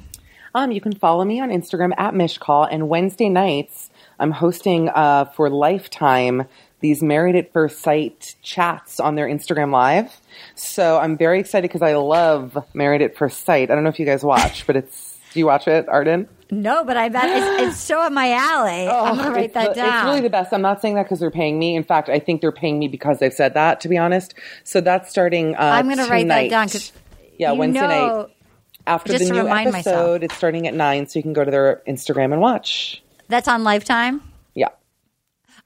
Um, you can follow me on Instagram at michcoll, and Wednesday nights I'm hosting uh, for Lifetime these Married at First Sight chats on their Instagram Live. So I'm very excited because I love Married at First Sight. I don't know if you guys watch, but it's do you watch it, Arden? No, but I bet it's, it's so up my alley. I'm going to write that It's really the best. I'm not saying that because they're paying me. In fact, I think they're paying me because they've said that. To be honest, so that's starting. Uh, I'm going to write that down because Yeah, Wednesday know, night after the new episode. myself. It's starting at nine, so you can go to their Instagram and watch. That's on Lifetime?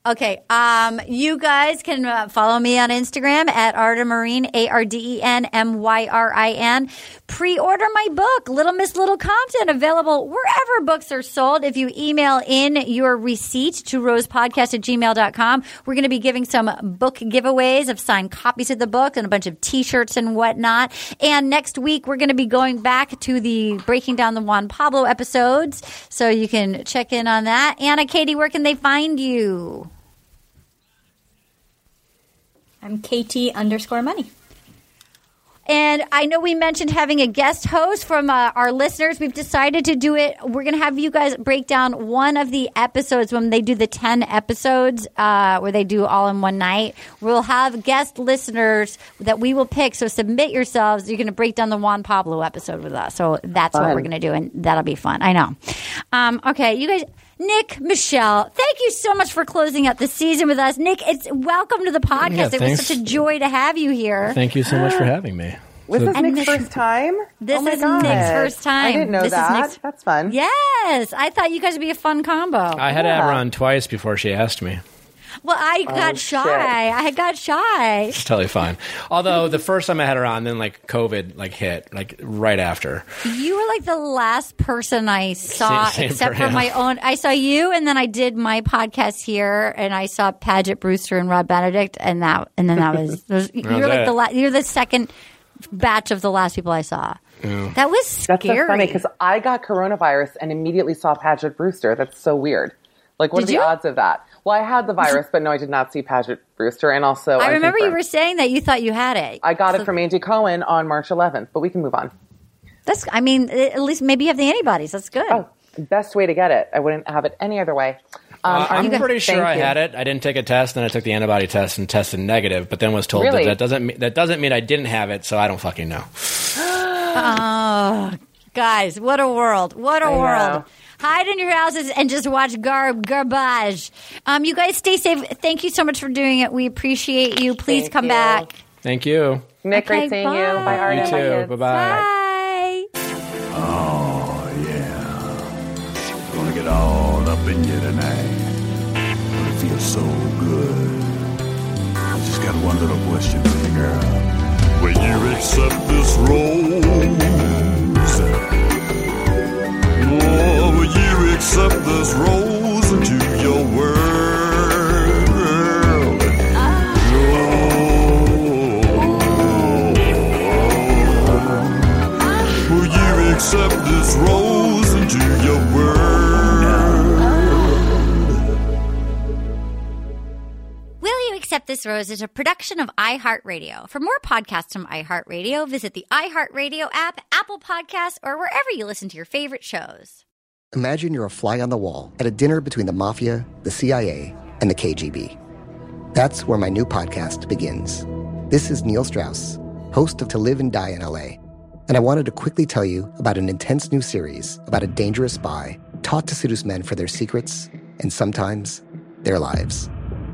Okay. Um, you guys can uh, follow me on Instagram at Arden Myrin, A R D E N M Y R I N. Pre order my book, Little Miss Little Compton, available wherever books are sold. If you email in your receipt to rosepodcast at gmail.com, we're going to be giving some book giveaways of signed copies of the book and a bunch of t shirts and whatnot. And next week, we're going to be going back to the Breaking Down the Juan Pablo episodes. So you can check in on that. Anna, Katie, where can they find you? I'm KT underscore money. And I know we mentioned having a guest host from uh, our listeners. We've decided to do it. We're going to have you guys break down one of the episodes when they do the 10 episodes uh, where they do all in one night. We'll have guest listeners that we will pick. So submit yourselves. You're going to break down the Juan Pablo episode with us. So that's what we're going to do. And that'll be fun. I know. Um, okay, you guys. Nick, Michelle, thank you so much for closing out the season with us. Nick, it's welcome to the podcast. Yeah, it was such a joy to have you here. Thank you so much for having me. Was So- this And Nick's this- first time? This Oh is God. Nick's first time. I didn't know This is that. Nick's- That's fun. Yes, I thought you guys would be a fun combo. I had to have twice before she asked me. Well, I Oh, got shit. shy. I got shy. It's totally fine. Although the first time I had her on, then like COVID like hit like right after. You were like the last person I saw, Same- same except for for my own. I saw you, and then I did my podcast here, and I saw Paget Brewster and Rob Benedict, and that, and then that was. was you're like it. the la- you're the second batch of the last people I saw. That was scary. That's so funny because I got coronavirus and immediately saw Paget Brewster. That's so weird. Like, what Did are the you? odds of that? Well, I had the virus, but no, I did not see Paget Brewster. And also, I I'm remember you were saying that you thought you had it. I got So it from Andy Cohen on March 11th, but we can move on. That's. I mean, at least maybe you have the antibodies. That's good. Oh, best way to get it. I wouldn't have it any other way. Um, Uh, I'm Arden, pretty sure I you. had it. I didn't take a test, then I took the antibody test and tested negative, but then was told Really? that that doesn't mean, that doesn't mean I didn't have it, so I don't fucking know. Oh, guys, what a world! What a I world! know. Hide in your houses and just watch gar- garbage. Um, you guys stay safe. Thank you so much for doing it. We appreciate you. Please Thank come you. back. Thank you. Nick, Okay, great seeing you. bye. Bye, Arden. You Bye, too. Bye bye. Bye. Oh, yeah. Gonna get all up in you tonight. Gonna feel so good. I just got one little question for you, girl. Will you accept this rose? Oh, will you accept this rose Accept This Rose is a production of iHeartRadio. For more podcasts from iHeartRadio, visit the iHeartRadio app, Apple Podcasts, or wherever you listen to your favorite shows. Imagine you're a fly on the wall at a dinner between the mafia, the CIA, and the KGB. That's where my new podcast begins. This is Neil Strauss, host of To Live and Die in LA, and I wanted to quickly tell you about an intense new series about a dangerous spy taught to seduce men for their secrets and sometimes their lives.